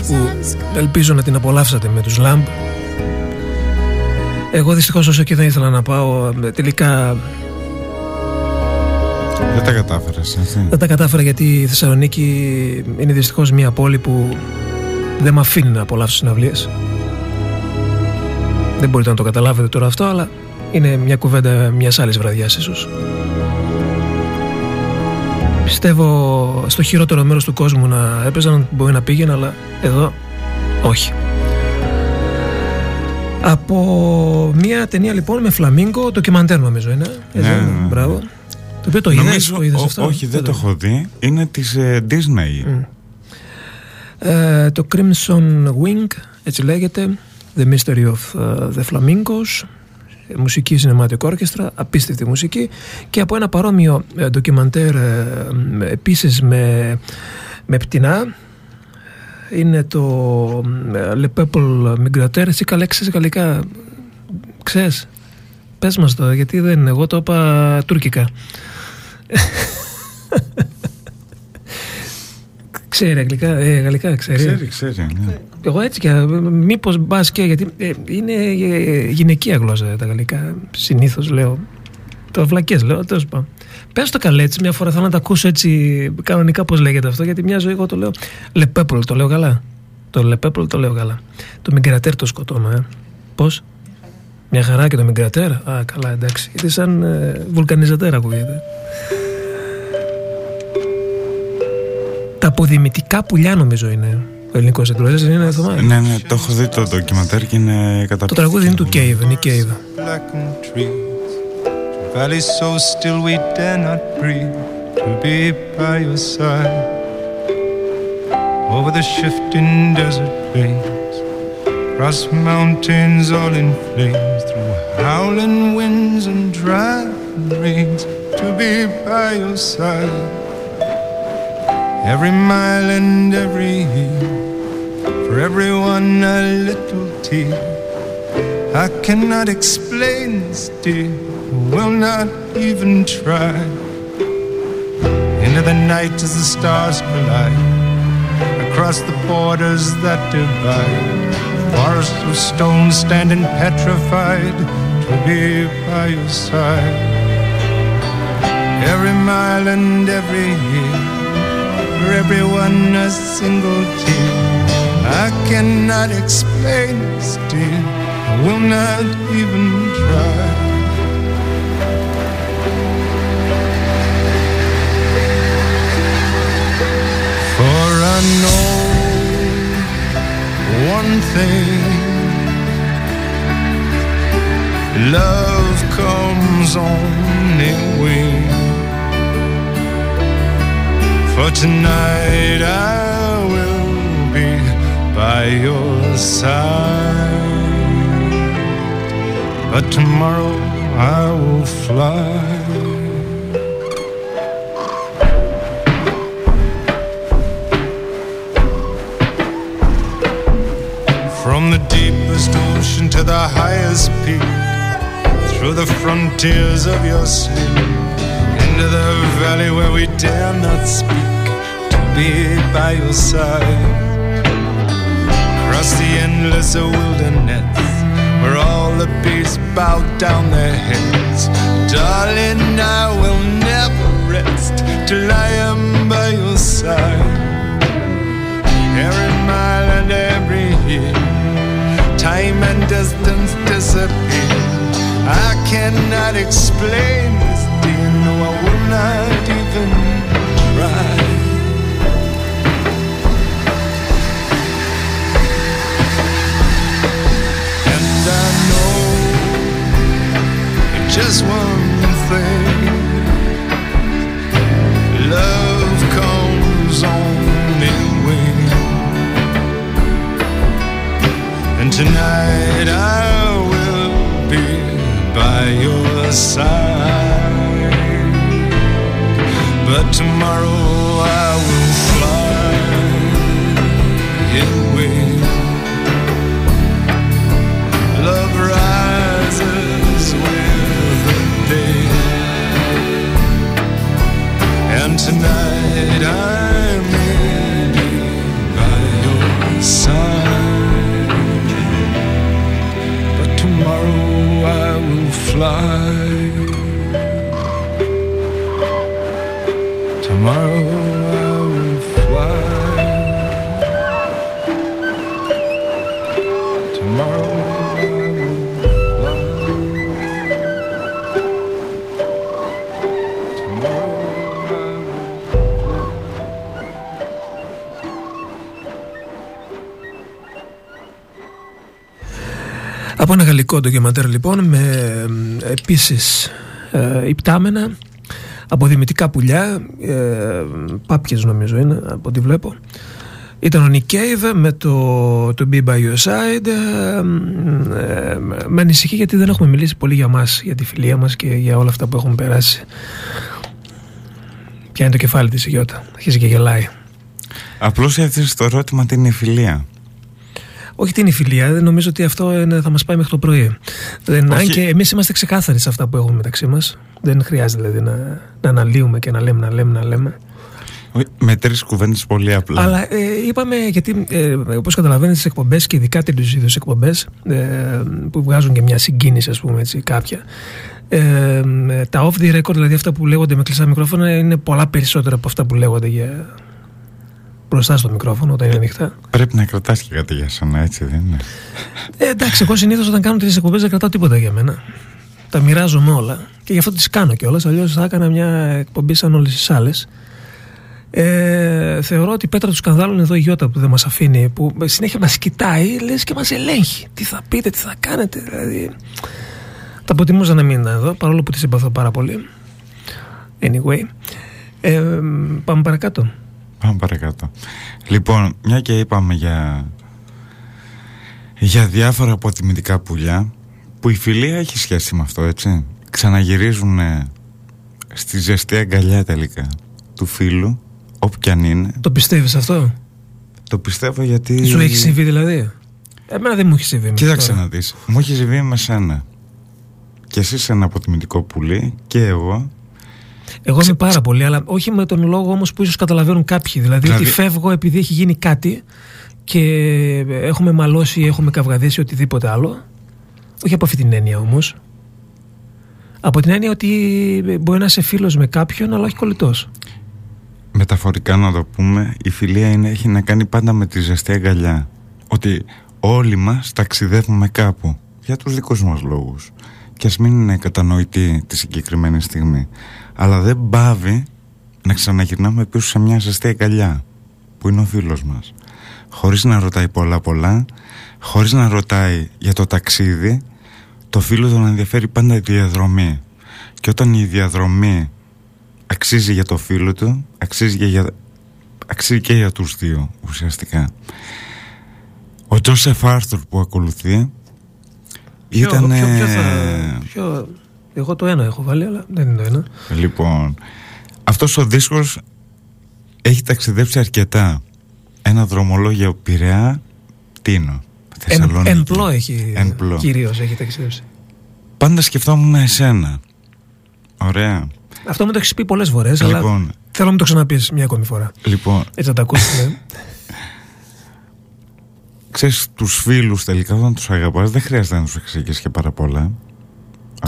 Νεράιδα, η Lou Roach, που ελπίζω να την απολαύσατε με τους Lamb. Εγώ δυστυχώς όσο και δεν ήθελα να πάω, ε, τελικά Δεν τα κατάφερες, έτσι. δεν τα κατάφερα γιατί η Θεσσαλονίκη είναι δυστυχώς μια πόλη που δεν με αφήνει να απολαύσω συναυλίες. Δεν μπορείτε να το καταλάβετε τώρα αυτό, αλλά είναι μια κουβέντα μιας άλλης βραδιάς ίσως. Πιστεύω στο χειρότερο μέρος του κόσμου να έπαιζαν, μπορεί να πήγαινα, αλλά εδώ όχι. Από μια ταινία λοιπόν με φλαμίγκο, ντοκιμαντέρ νομίζω είναι. Έτσι, Ναι, είναι, ναι, ναι. Μπράβο. Το οποίο το είδες, Νομίζω, το είδες ο- αυτό; όχι, δεν το έχω δει. Είναι της ε, Disney. Ε, το Crimson Wing, έτσι λέγεται. The Mystery of uh, the Flamingos. ε, Μουσική Cinematic Orchestra, απίστευτη μουσική. Και από ένα παρόμοιο ε, ντοκιμαντέρ ε, ε, επίσης με, με πτηνά. Είναι το ε, Le Peuple Migrateur. Εσύ καλά ξέρεις γαλλικά. Ξέρεις. Πες μας το, γιατί δεν εγώ το είπα τουρκικά. Ξέρει αγγλικά, ε, γαλλικά ξέρει. Ξέρει, ξέρει. Ναι. Εγώ έτσι και μήπως μπας και γιατί ε, είναι ε, γυναικεία γλώσσα τα γαλλικά. Συνήθως λέω. Το βλακές λέω, τέλος πάντων. Πες το καλέ έτσι, μια φορά θέλω να τα ακούσω έτσι κανονικά πώς λέγεται αυτό, γιατί μια ζωή εγώ το λέω. Λεπέπολ, το λέω καλά. Το Λεπέπολ το λέω καλά. Το Μιγκρατέρ το σκοτώμα, ε. Πώς; Μια χαρά και το Μιγκρατέρ. Α, καλά, εντάξει. Γιατί σαν ε, βουλκανιζατέρ ακούγεται. Τα αποδημητικά πουλιά νομίζω είναι. Ο ελληνικός εκδρότη είναι Θωμά. ναι, ναι, το έχω δει το ντοκιμαντέρ και είναι κατά Το τραγούδι είναι του Cave, είναι η Cave. Valleys so still we dare not breathe. To be by your side, over the shifting desert plains, across mountains all in flames, through howling winds and driving rains. To be by your side, every mile and every year, for everyone a little tear. I cannot explain this, dear. Will not even try. Into the night as the stars collide, across the borders that divide. Forests of stone standing petrified to be by your side. Every mile and every year, for everyone a single tear. I cannot explain this, dear. I will not even try. Know one thing love comes on a wing. For tonight I will be by your side. but tomorrow I will fly. From the deepest ocean to the highest peak, through the frontiers of your sleep, into the valley where we dare not speak, to be by your side. Across the endless wilderness, where all the beasts bow down their heads. Darling, I will never rest till I am by your side. Every mile and every year, time and distance disappear. I cannot explain this, dear. No, I will not even try. And I know just one thing love tonight I will be by your side. But tomorrow I will fly away. Tomorrow I will fly. Tomorrow I will fly. Tomorrow I will Από ένα γαλλικό ντοκιμαντέρ λοιπόν με ε, επίσης ε, υπτάμενα αποδημητικά πουλιά, ε, πάπιες νομίζω είναι από ό,τι βλέπω. Ήταν ο Nick Cave με το, το Be By Your Side. Ε, ε, με ανησυχεί γιατί δεν έχουμε μιλήσει πολύ για μας, για τη φιλία μας και για όλα αυτά που έχουμε περάσει. Πιάνει το κεφάλι της η Γιώτα, αρχίζει και γελάει. Απλώς έθεσε το ερώτημα τι είναι η φιλία. Όχι την φιλία, δεν νομίζω ότι αυτό είναι, θα μας πάει μέχρι το πρωί. Δεν, Όχι. αν και εμείς είμαστε ξεκάθαροι σε αυτά που έχουμε μεταξύ μας. Δεν χρειάζεται δηλαδή να, να αναλύουμε και να λέμε, να λέμε, να λέμε. Όχι, Με τρεις κουβέντες πολύ απλά. Αλλά ε, είπαμε, γιατί ε, όπως καταλαβαίνετε, τι εκπομπές και ειδικά τέτοιου είδου εκπομπές ε, που βγάζουν και μια συγκίνηση, ας πούμε έτσι, κάποια. Ε, ε, τα off the record, δηλαδή αυτά που λέγονται με κλειστά μικρόφωνα, είναι πολλά περισσότερα από αυτά που λέγονται για μπροστά στο μικρόφωνο όταν είναι ανοιχτά. Πρέπει να κρατάς και κάτι για σένα, έτσι δεν είναι; Ε, εντάξει, εγώ συνήθως όταν κάνω τέτοιε εκπομπές δεν κρατάω τίποτα για μένα. Τα μοιράζομαι όλα. Και γι' αυτό τις κάνω κιόλας. Αλλιώς θα έκανα μια εκπομπή σαν όλες τις άλλες. Ε, θεωρώ ότι η πέτρα του σκανδάλου είναι εδώ η Γιώτα που δεν μας αφήνει, που συνέχεια μας κοιτάει, λες και μας ελέγχει. Τι θα πείτε, τι θα κάνετε. Δηλαδή. Θα προτιμούσα να μην ήταν εδώ, παρόλο που τη συμπαθώ πάρα πολύ. Anyway. Ε, πάμε παρακάτω. Πάμε παρακάτω. Λοιπόν, μια και είπαμε για, για διάφορα αποτιμητικά πουλιά, που η φιλία έχει σχέση με αυτό, έτσι. Ξαναγυρίζουν ε, στη ζεστή αγκαλιά τελικά του φίλου, όπου κι αν είναι. Το πιστεύεις αυτό, Το πιστεύω γιατί... Σου έχει συμβεί δηλαδή; Εμένα δεν μου έχει συμβεί. μέχρι Κοίταξε τώρα. να δεις. Μου έχει συμβεί με σένα. Και εσύ είσαι ένα αποτιμητικό πουλί και εγώ. Εγώ είμαι πάρα πολύ, αλλά όχι με τον λόγο όμως που ίσως καταλαβαίνουν κάποιοι. Δηλαδή, Δηλαδή- ότι φεύγω επειδή έχει γίνει κάτι και έχουμε μαλώσει ή έχουμε καυγαδίσει ή οτιδήποτε άλλο. Όχι από αυτή την έννοια όμως. Από την έννοια ότι μπορεί να είσαι φίλος με κάποιον, αλλά όχι κολλητός. Μεταφορικά να το πούμε, η φιλία είναι, έχει να κάνει πάντα με τη ζεστή αγκαλιά. Ότι όλοι μας ταξιδεύουμε κάπου για τους δικούς μας λόγους. Και ας μην είναι κατανοητή τη συγκεκριμένη στιγμή. Αλλά δεν πάβει να ξαναγυρνάμε πίσω σε μια ζεστή αγκαλιά που είναι ο φίλος μας. Χωρίς να ρωτάει πολλά πολλά, χωρίς να ρωτάει για το ταξίδι, το φίλο τον ενδιαφέρει πάντα η διαδρομή. Και όταν η διαδρομή αξίζει για το φίλο του, αξίζει, και για, αξίζει και για τους δύο ουσιαστικά. Ο Τζόσεφ Άρθουρ που ακολουθεί Ποιο, Ήταν. ποιο, ποιο θα, ποιο, εγώ το ένα έχω βάλει, αλλά δεν είναι το ένα. Λοιπόν, αυτός ο δίσκος έχει ταξιδέψει αρκετά. Ένα δρομολόγιο Πειραιά, Τίνο, Εν, Θεσσαλονίκη. εν πλώ έχει Εν πλώ. κυρίως έχει ταξιδέψει. Πάντα σκεφτόμουν εσένα. Ωραία. Αυτό μου το έχεις πει πολλές φορές, αλλά Λοιπόν, θέλω να μου το ξαναπείς μια ακόμη φορά. λοιπόν, Έτσι να τα ακούσουμε. ξέρεις τους φίλους τελικά όταν τους αγαπάς δεν χρειάζεται να τους εξηγήσεις και πάρα πολλά.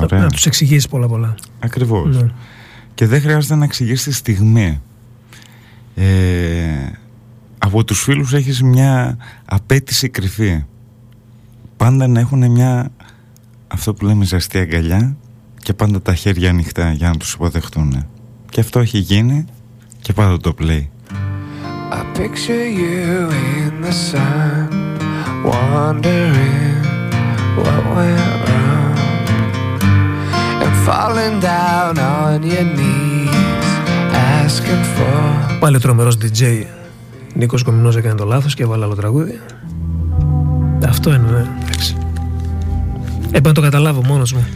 Ωραία. να τους εξηγήσει πολλά πολλά. Ακριβώς. Ναι. Και δεν χρειάζεται να εξηγήσει τη στιγμή. Ε, από τους φίλους έχεις μια απέτηση κρυφή. Πάντα να έχουν μια, αυτό που λέμε ζεστή αγκαλιά και πάντα τα χέρια ανοιχτά για να τους υποδεχτούν. Και αυτό έχει γίνει και πάντα το play. I picture you in the sun, wondering what went wrong, and falling down on your knees, asking for. Πάλι ο τρομερός DJ Νίκος Κομινός έκανε το λάθος και έβαλε άλλο τραγούδι. Αυτό είναι, ναι. Εντάξει. Έπρεπε να το καταλάβω μόνος μου.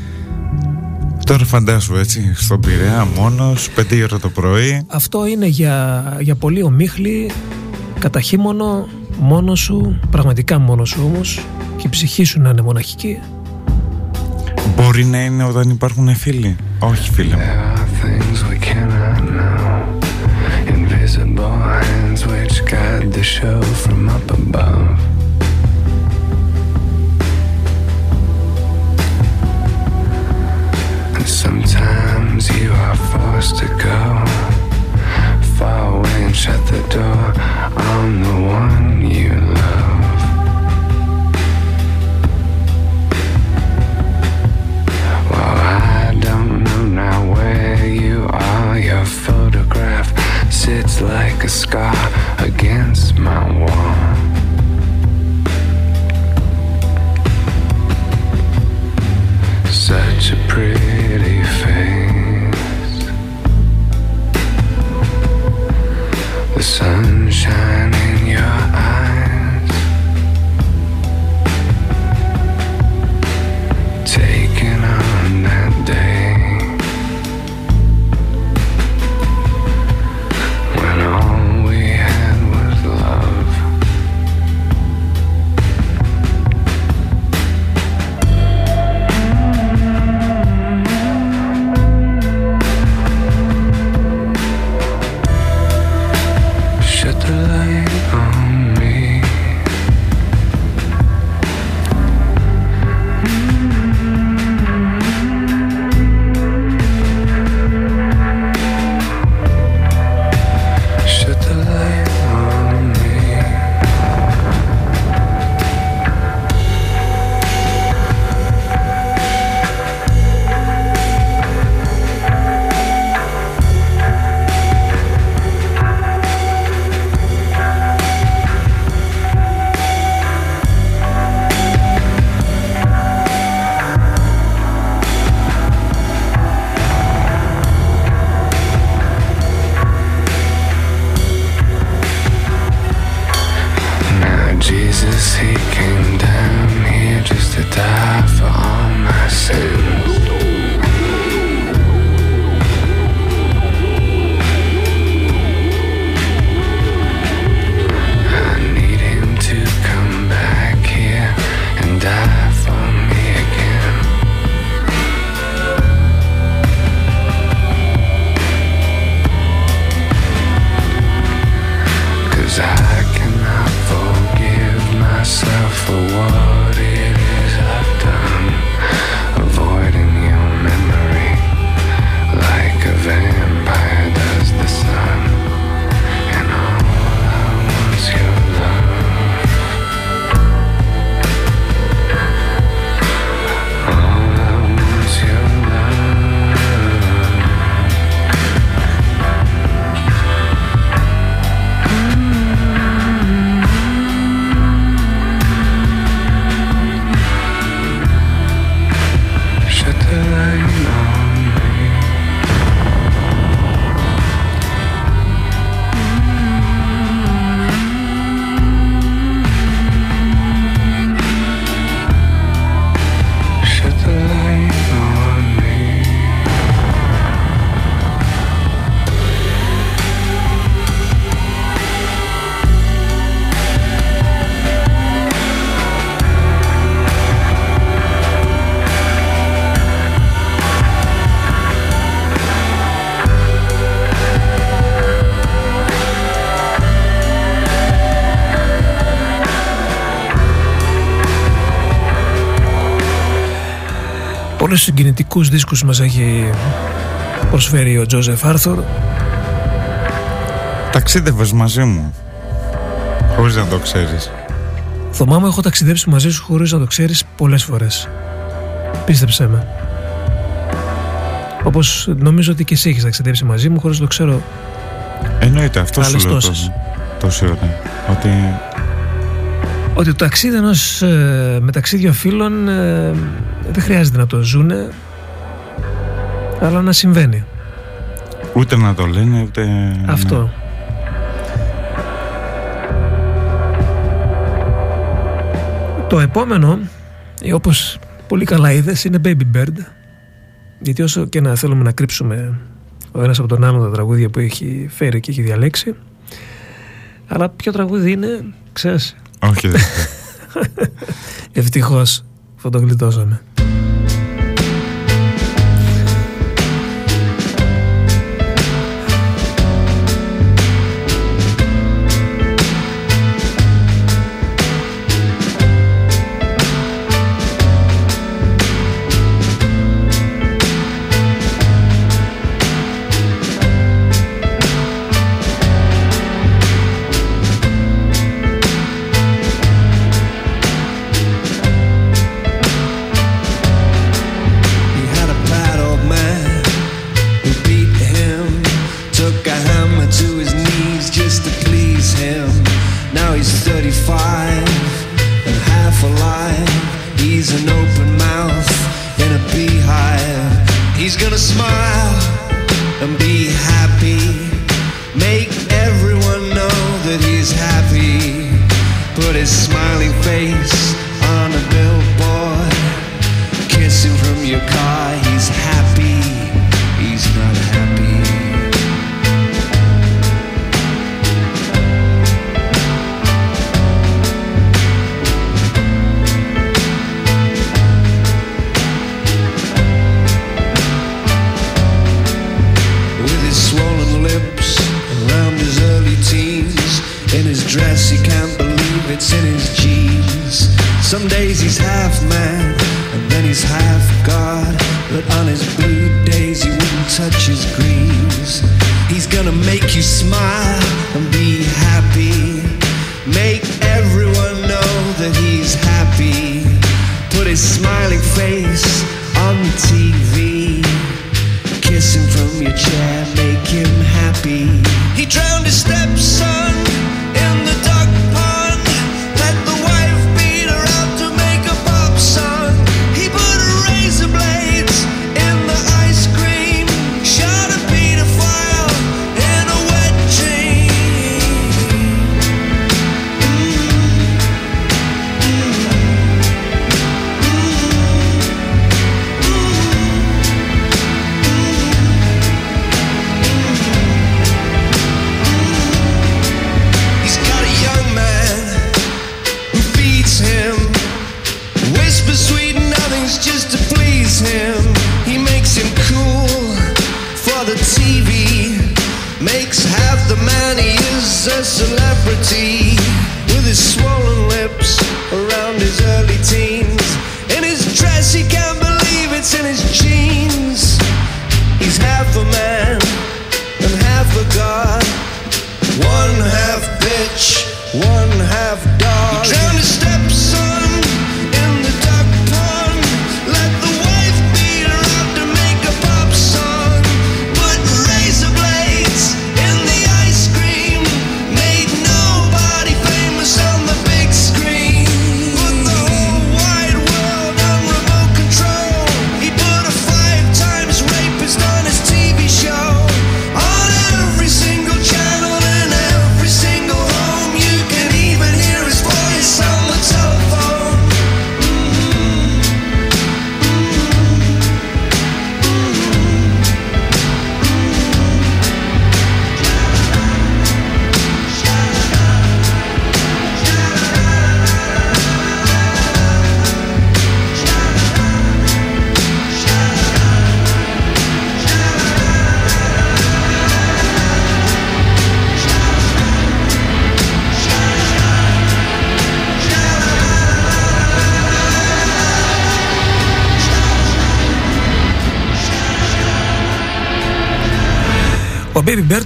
Τώρα φαντάσου έτσι, στον Πειραιά μόνος, 5 η ώρα το πρωί. Αυτό είναι για, για πολύ ομίχλη, κατά χείμωνο, μόνος σου, πραγματικά μόνος σου όμως, και η ψυχή σου να είναι μοναχική. Μπορεί να είναι όταν υπάρχουν φίλοι. Όχι φίλε μου. There are things we cannot know, invisible hands which guide the show from up above. Sometimes you are forced to go far away and shut the door on the one you love. Well, I don't know now where you are. Your photograph sits like a scar against my wall. Such a pretty face. The sunshine in your eyes. τόσους συγκινητικούς δίσκους μας έχει προσφέρει ο Τζόζεφ Άρθουρ. Ταξίδευες μαζί μου χωρίς να το ξέρεις. Θωμά μου έχω ταξιδέψει μαζί σου χωρίς να το ξέρεις πολλές φορές. Πίστεψέ με. Όπως νομίζω ότι και εσύ έχεις ταξιδέψει μαζί μου χωρίς να το ξέρω. Εννοείται αυτό σου λέω τόσες. τόση ώρα Ότι ότι το ταξίδι ενός ε, μεταξύ δύο φίλων ε, δεν χρειάζεται να το ζούνε αλλά να συμβαίνει. Ούτε να το λένε ούτε αυτό. Ναι. Το επόμενο όπως πολύ καλά είδες είναι Baby Bird. Γιατί όσο και να θέλουμε να κρύψουμε ο ένας από τον άλλον τα τραγούδια που έχει φέρει και έχει διαλέξει αλλά ποιο τραγούδι είναι ξέρεις. Όχι δεν Ευτυχώς Some days he's half man.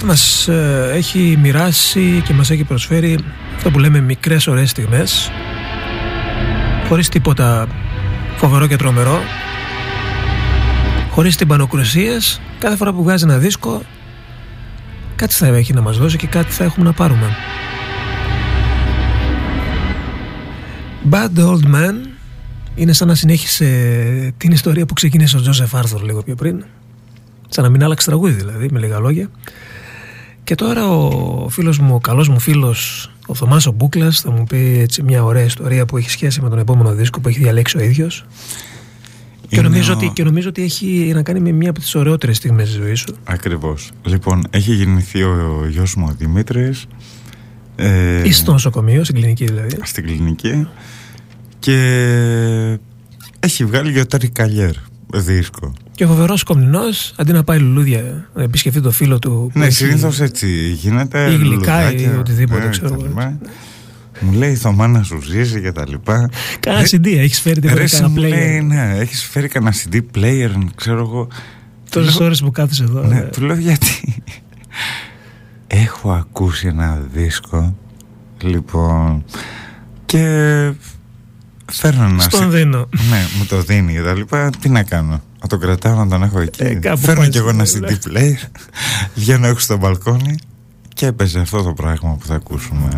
Ο Baby Bird μας ε, έχει μοιράσει και μας έχει προσφέρει αυτό που λέμε μικρές ωραίες στιγμές χωρίς τίποτα φοβερό και τρομερό χωρίς τυμπανοκρουσίες. Κάθε φορά που βγάζει ένα δίσκο κάτι θα έχει να μας δώσει και κάτι θα έχουμε να πάρουμε. Bad Old Man είναι σαν να συνέχισε την ιστορία που ξεκίνησε ο Τζόσεφ Άρθουρ λίγο πιο πριν σαν να μην άλλαξε τραγούδι δηλαδή με λίγα λόγια και τώρα ο φίλος μου, ο καλός μου φίλος ο Θωμάς ο Μπούκλας θα μου πει έτσι μια ωραία ιστορία που έχει σχέση με τον επόμενο δίσκο που έχει διαλέξει ο ίδιος και Είναι νομίζω, ο- ότι, και νομίζω ότι έχει να κάνει με μια από τις ωραιότερες στιγμές της ζωής σου Ακριβώς. Λοιπόν, έχει γεννηθεί ο γιος μου ο Δημήτρης. Ε, ή στο νοσοκομείο, στην κλινική δηλαδή στην κλινική και έχει βγάλει γιοτάρι καλιέρ δίσκο. Και ο φοβερός κομνηνός αντί να πάει λουλούδια να επισκεφτεί το φίλο του που Ναι, έχει- συνήθως έτσι γίνεται. Ή γλυκά ή λουλουδάκια, οτιδήποτε, ε, ξέρω τα εγώ. λοιπά. Μου λέει η Θωμά να σου ζήσει και τα λοιπά. Κάνα Ρε- CD, έχεις φέρει Ρε, τίποτα εσύ κανένα μου λέει, player ναι, έχεις φέρει κανένα CD player, ξέρω εγώ. Τόσες Λέω- ώρες που κάθεσαι εδώ Ναι, ε. του λέω γιατί; Έχω ακούσει ένα δίσκο. Λοιπόν. Και φέρνω ένα. Στον σι- δίνω Ναι, μου το δίνει και τα λοιπά. Τι να κάνω. Να τον κρατάω να τον έχω εκεί. Ε, κάπου Φέρνω πάει, κι εγώ ένα ναι. CD player. Βγαίνω έξω στο μπαλκόνι και έπαιζε αυτό το πράγμα που θα ακούσουμε.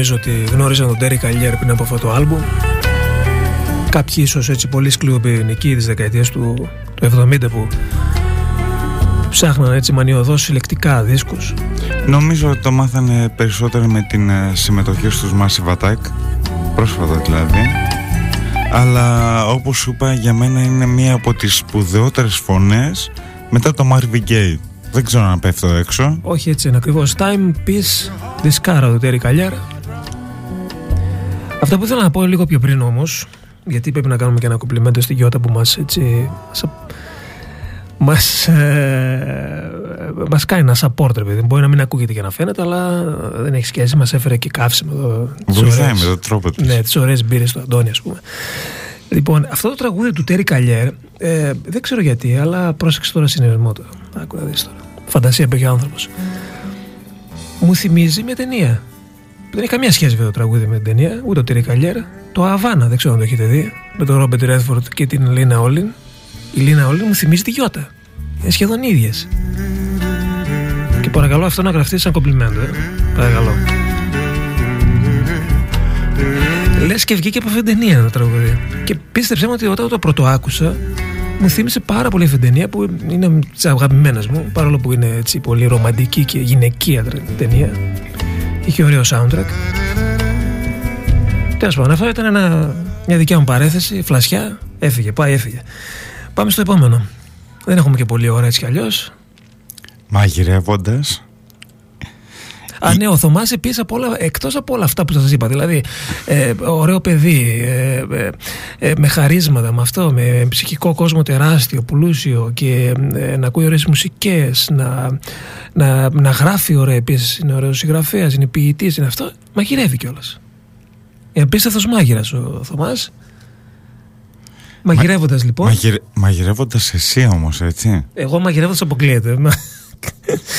Νομίζω ότι γνώριζαν τον Τέρι Καλιέρ πριν από αυτό το άλμπουμ. Κάποιοι ίσως έτσι πολύ σκληροπυρηνικοί της δεκαετίας του, του 70 που ψάχναν έτσι μανιωδώς συλλεκτικά δίσκους. Νομίζω ότι το μάθανε περισσότερο με την ε, συμμετοχή στους Massive Attack πρόσφατα δηλαδή. Αλλά όπως σου είπα για μένα είναι μία από τις σπουδαιότερες φωνές μετά το Marvin Gaye. Δεν ξέρω να πέφτω έξω. Όχι έτσι είναι ακριβώς. Time, Peace, δισκάρα του Τέρι Καλιέρ Αυτό που ήθελα να πω λίγο πιο πριν όμως γιατί πρέπει να κάνουμε και ένα κομπλιμέντο στη Γιώτα που μας έτσι μας, ε, μας κάνει ένα support ρε παιδί. Μπορεί να μην ακούγεται και να φαίνεται αλλά δεν έχει σχέση μας έφερε και καύσιμο εδώ, τις Βοηθάει ωραίες- με τον τρόπο της ναι, τις ωραίες μπύρες του Αντώνη ας πούμε Λοιπόν, αυτό το τραγούδι του Τέρι Καλιέρ ε, δεν ξέρω γιατί, αλλά πρόσεξε τώρα συνειρμό του. Άκου να δεις τώρα. Φαντασία που έχει ο άνθρωπος. Μου θυμίζει μια ταινία. Δεν έχει καμία σχέση βέβαια το τραγούδι με την ταινία, ούτε το Τέρι Καλιέρ. Το Αβάνα, δεν ξέρω αν το έχετε δει. Με τον Ρόμπερτ Ρέδφορντ και την Λίνα Όλιν. Η Λίνα Όλιν μου θυμίζει τη Γιώτα. Είναι σχεδόν ίδιες. Και παρακαλώ αυτό να γραφτεί σαν κομπλιμέντο, ε. Παρακαλώ. Λες και βγήκε από αυτήν την ταινία το τραγούδι. Και πίστεψέ μου ότι όταν το πρώτο άκουσα, μου θύμισε πάρα πολύ αυτή την ταινία που είναι τι αγαπημένε μου, παρόλο που είναι έτσι πολύ ρομαντική και γυναικεία ταινία. Είχε ωραίο soundtrack. Τέλος πάντων, αυτό ήταν ένα, μια δικιά μου παρέθεση, φλασιά. Έφυγε, πάει, έφυγε. Πάμε στο επόμενο. Δεν έχουμε και πολλή ώρα έτσι κι αλλιώς. Μαγειρεύοντας Α, ναι, ο Θωμάς επίση εκτός από όλα αυτά που σας είπα. Δηλαδή, ε, ωραίο παιδί, ε, ε, ε, με χαρίσματα, με αυτό, με ψυχικό κόσμο τεράστιο, πλούσιο και ε, να ακούει ωραίες μουσικές, να, να, να γράφει ωραία επίση. Είναι ωραίος συγγραφέας, είναι ποιητής, είναι αυτό. Μαγειρεύει κιόλας. Είναι απίστευτος μάγειρας ο Θωμάς. Μαγειρεύοντας λοιπόν. Μαγειρε... Μαγειρεύοντας εσύ όμως έτσι; Εγώ μαγειρεύοντας αποκλείεται.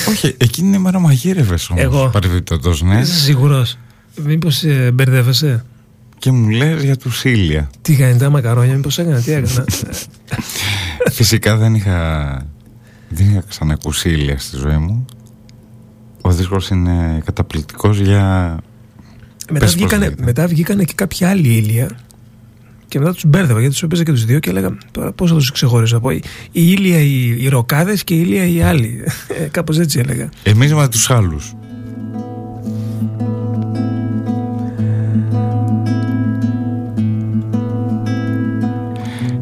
Όχι εκείνη την ημέρα μαγείρευες όμως Εγώ. Παρεμπιπτόντως ναι Είσαι σίγουρος; Μήπως ε, μπερδεύεσαι; Και μου λες για τους Σίλια Τι κάνει τα μακαρόνια, μήπως έκανα, τι έκανα; Φυσικά δεν είχα Δεν είχα ξανακούσει Ήλια στη ζωή μου Ο δίσκος είναι καταπληκτικός για μετά, Πες πώς βγήκανε, λέγεται. μετά βγήκανε και κάποια άλλη ήλια και μετά τους μπέρδευα γιατί τους έπαιζα και τους δύο και έλεγα τώρα πώς θα τους ξεχωρίσω. Από η, η ήλια οι, οι ροκάδες και η ήλια οι άλλοι. Ε, Κάπως έτσι έλεγα. Εμείς με τους άλλους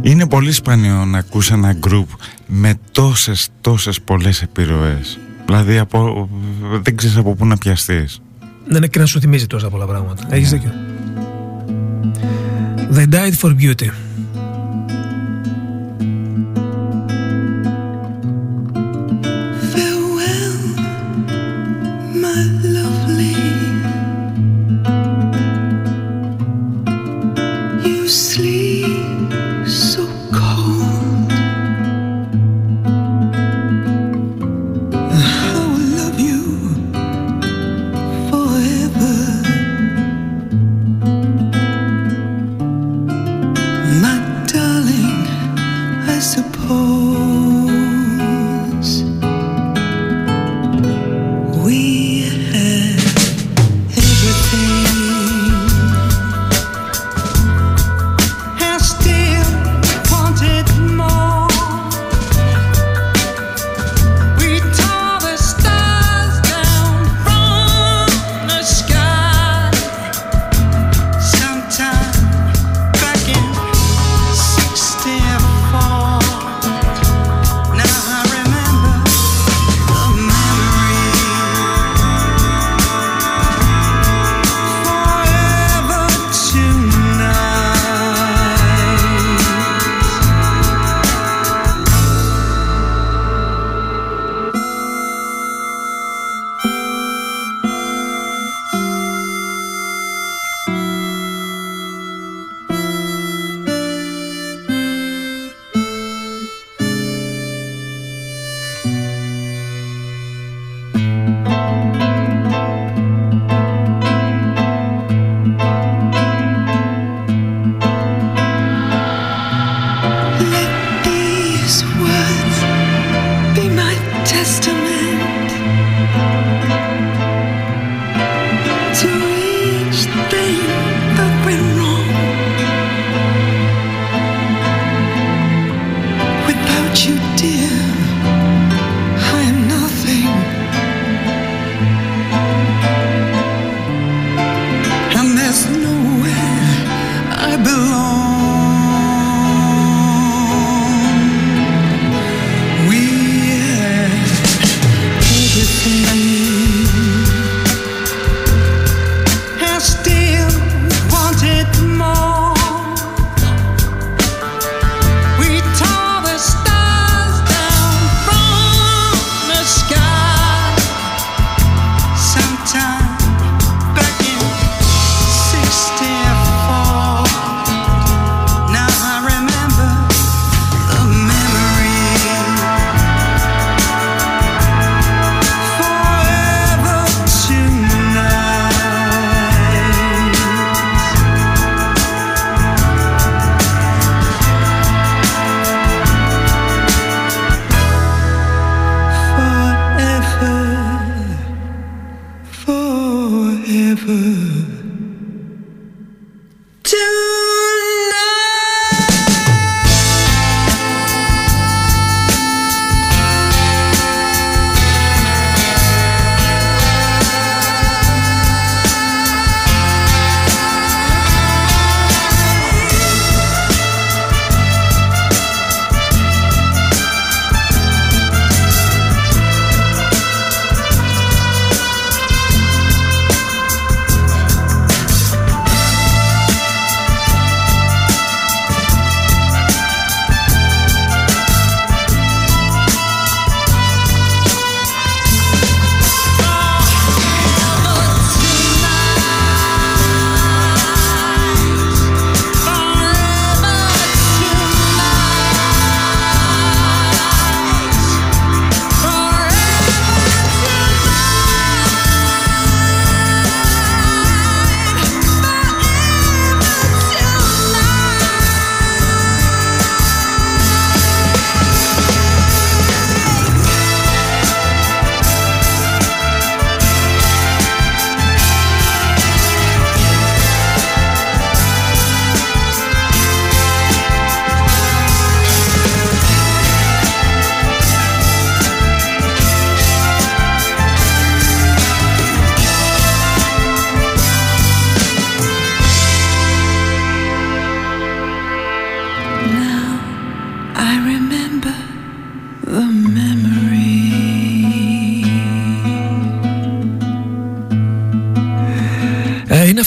Είναι πολύ σπάνιο να ακούς ένα γκρουπ με τόσες τόσες πολλές επιρροές Δηλαδή από, δεν ξέρεις από πού να πιαστείς Δεν είναι και να σου θυμίζει τόσα πολλά πράγματα. Έχεις δίκιο. They died for beauty.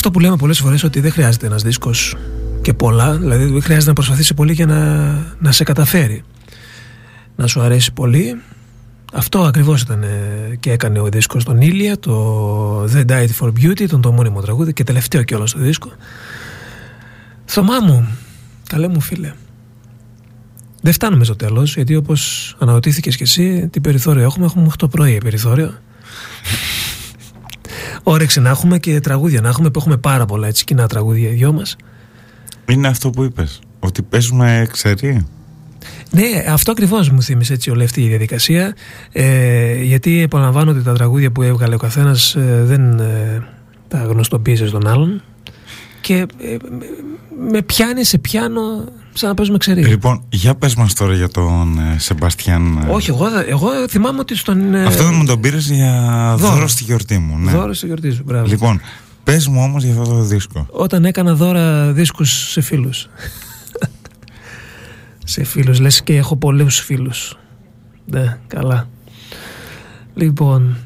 Αυτό που λέμε πολλές φορές ότι δεν χρειάζεται ένας δίσκος και πολλά, δηλαδή δεν χρειάζεται να προσπαθήσει πολύ για να, να σε καταφέρει. Να σου αρέσει πολύ. Αυτό ακριβώς ήταν ε, και έκανε ο δίσκος τον Ήλια, το The Died for Beauty, τον το μόνιμο τραγούδι και τελευταίο κιόλας το δίσκο. Θωμά μου, καλέ μου φίλε, δεν φτάνουμε στο τέλος, γιατί όπως αναρωτήθηκες κι εσύ, τι περιθώριο έχουμε, έχουμε 8 πρωί περιθώριο. Όρεξη να έχουμε και τραγούδια να έχουμε που έχουμε πάρα πολλά έτσι κοινά τραγούδια οι δυο μας. Είναι αυτό που είπες, ότι παίζουμε ξερή. Ναι, αυτό ακριβώς μου θύμισε έτσι όλη αυτή η διαδικασία. Ε, γιατί επαναλαμβάνω ότι τα τραγούδια που έβγαλε ο καθένας ε, δεν ε, τα γνωστοποίησε στον άλλον. Και ε, με- με πιάνει σε πιάνω σαν να παίζουμε ξερή. Λοιπόν, για πες μας τώρα για τον ε, Σεμπαστιάν. ε. Όχι, εγώ, δεν- εγώ θυμάμαι ότι στον. ε, Αυτό δεν μου τον πήρες για δώρο. δώρο, στη γιορτή μου. Ναι. Δώρο στη γιορτή σου, μπράβο. Λοιπόν, πες μου όμως για αυτό το δίσκο. Όταν έκανα δώρα δίσκους σε φίλους. σε φίλους, λες και έχω πολλούς φίλους. Ναι, καλά. Λοιπόν,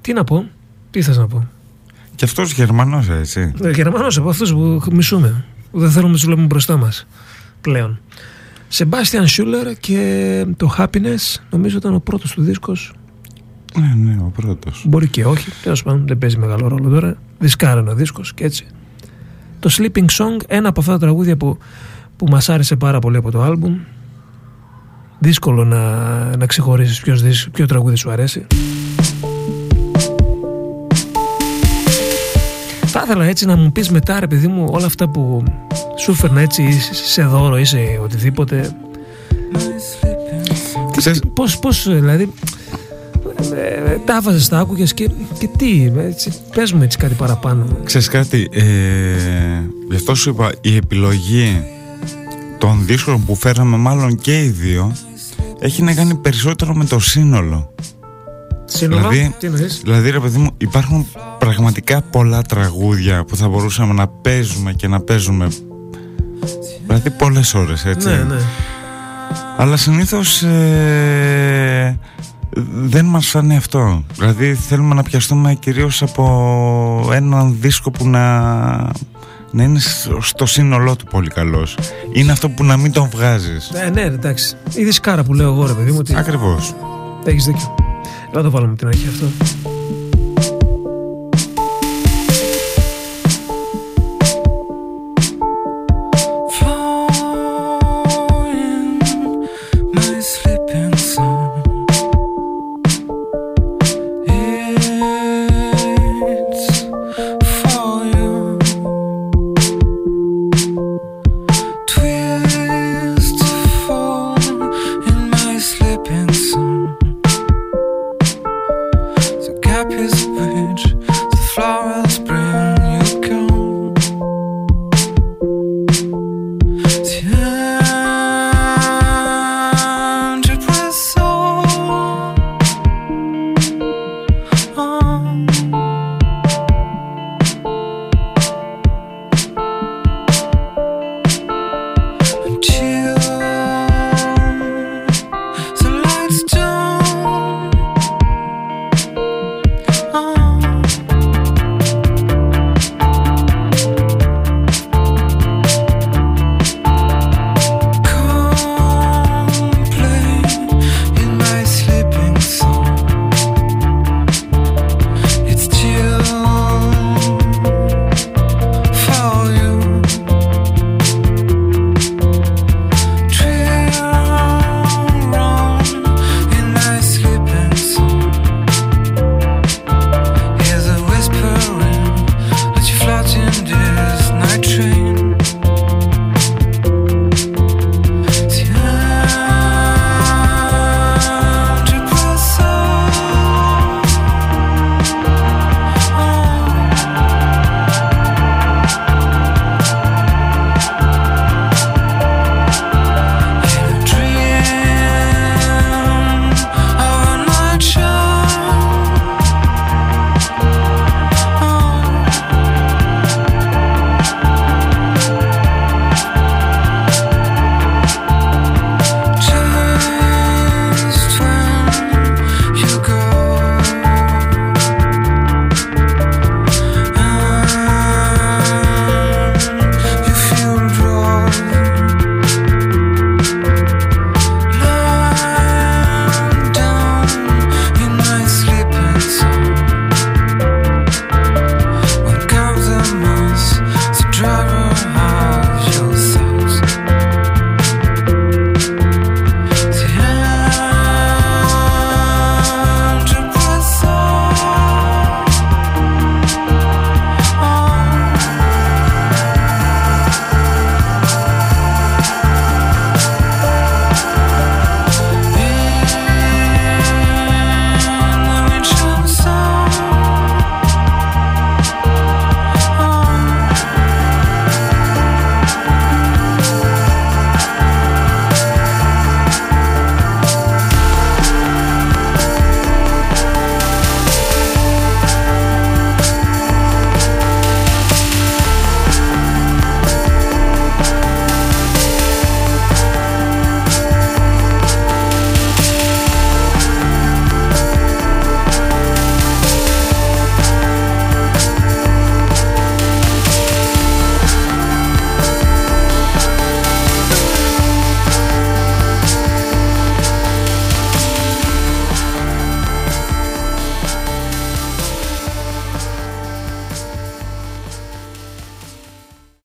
τι να πω, τι θες να πω; Και αυτός Γερμανός έτσι. Ε, Γερμανός από αυτούς που μισούμε, που δεν θέλουμε να τους βλέπουμε μπροστά μας πλέον. Σεμπάστιαν Σούλερ και το Happiness νομίζω ήταν ο πρώτος του δίσκος Ναι, ναι, ο πρώτος. Μπορεί και όχι, τέλος πάντων δεν παίζει μεγάλο ρόλο τώρα. Δισκάρανε ο δίσκος και έτσι. Το Sleeping Song, ένα από αυτά τα τραγούδια που, που μας άρεσε πάρα πολύ από το άλμπουμ. Δύσκολο να, να ξεχωρίσεις ποιος, ποιο τραγούδι σου αρέσει. Θα ήθελα έτσι να μου πεις μετά ρε παιδί μου όλα αυτά που σου έφερνα έτσι σε δώρο ή σε οτιδήποτε Ξέρεις, Πώς, πώς δηλαδή ε, τα άβαζες, τα άκουγες και, και τι, έτσι, πες μου έτσι κάτι παραπάνω. ξέρεις κάτι, ε, γι' αυτό σου είπα, η επιλογή των δίσκων που φέραμε μάλλον και οι δύο έχει να κάνει περισσότερο με το σύνολο. Σύνολο, Δηλαδή- τι εννοείς; Δηλαδή ρε παιδί μου υπάρχουν πραγματικά πολλά τραγούδια που θα μπορούσαμε να παίζουμε και να παίζουμε Δηλαδή πολλές ώρες έτσι Ναι, ναι. Αλλά συνήθως ε, δεν μας φάνει αυτό Δηλαδή θέλουμε να πιαστούμε κυρίως από έναν δίσκο που να, να είναι στο- στο σύνολό του πολύ καλός Είναι αυτό που να μην τον βγάζεις Ε, ναι, εντάξει. Η δισκάρα που λέω εγώ, ρε παιδί μου, ότι Ακριβώς έχεις δίκιο. Έλα το βάλουμε από την αρχή αυτό.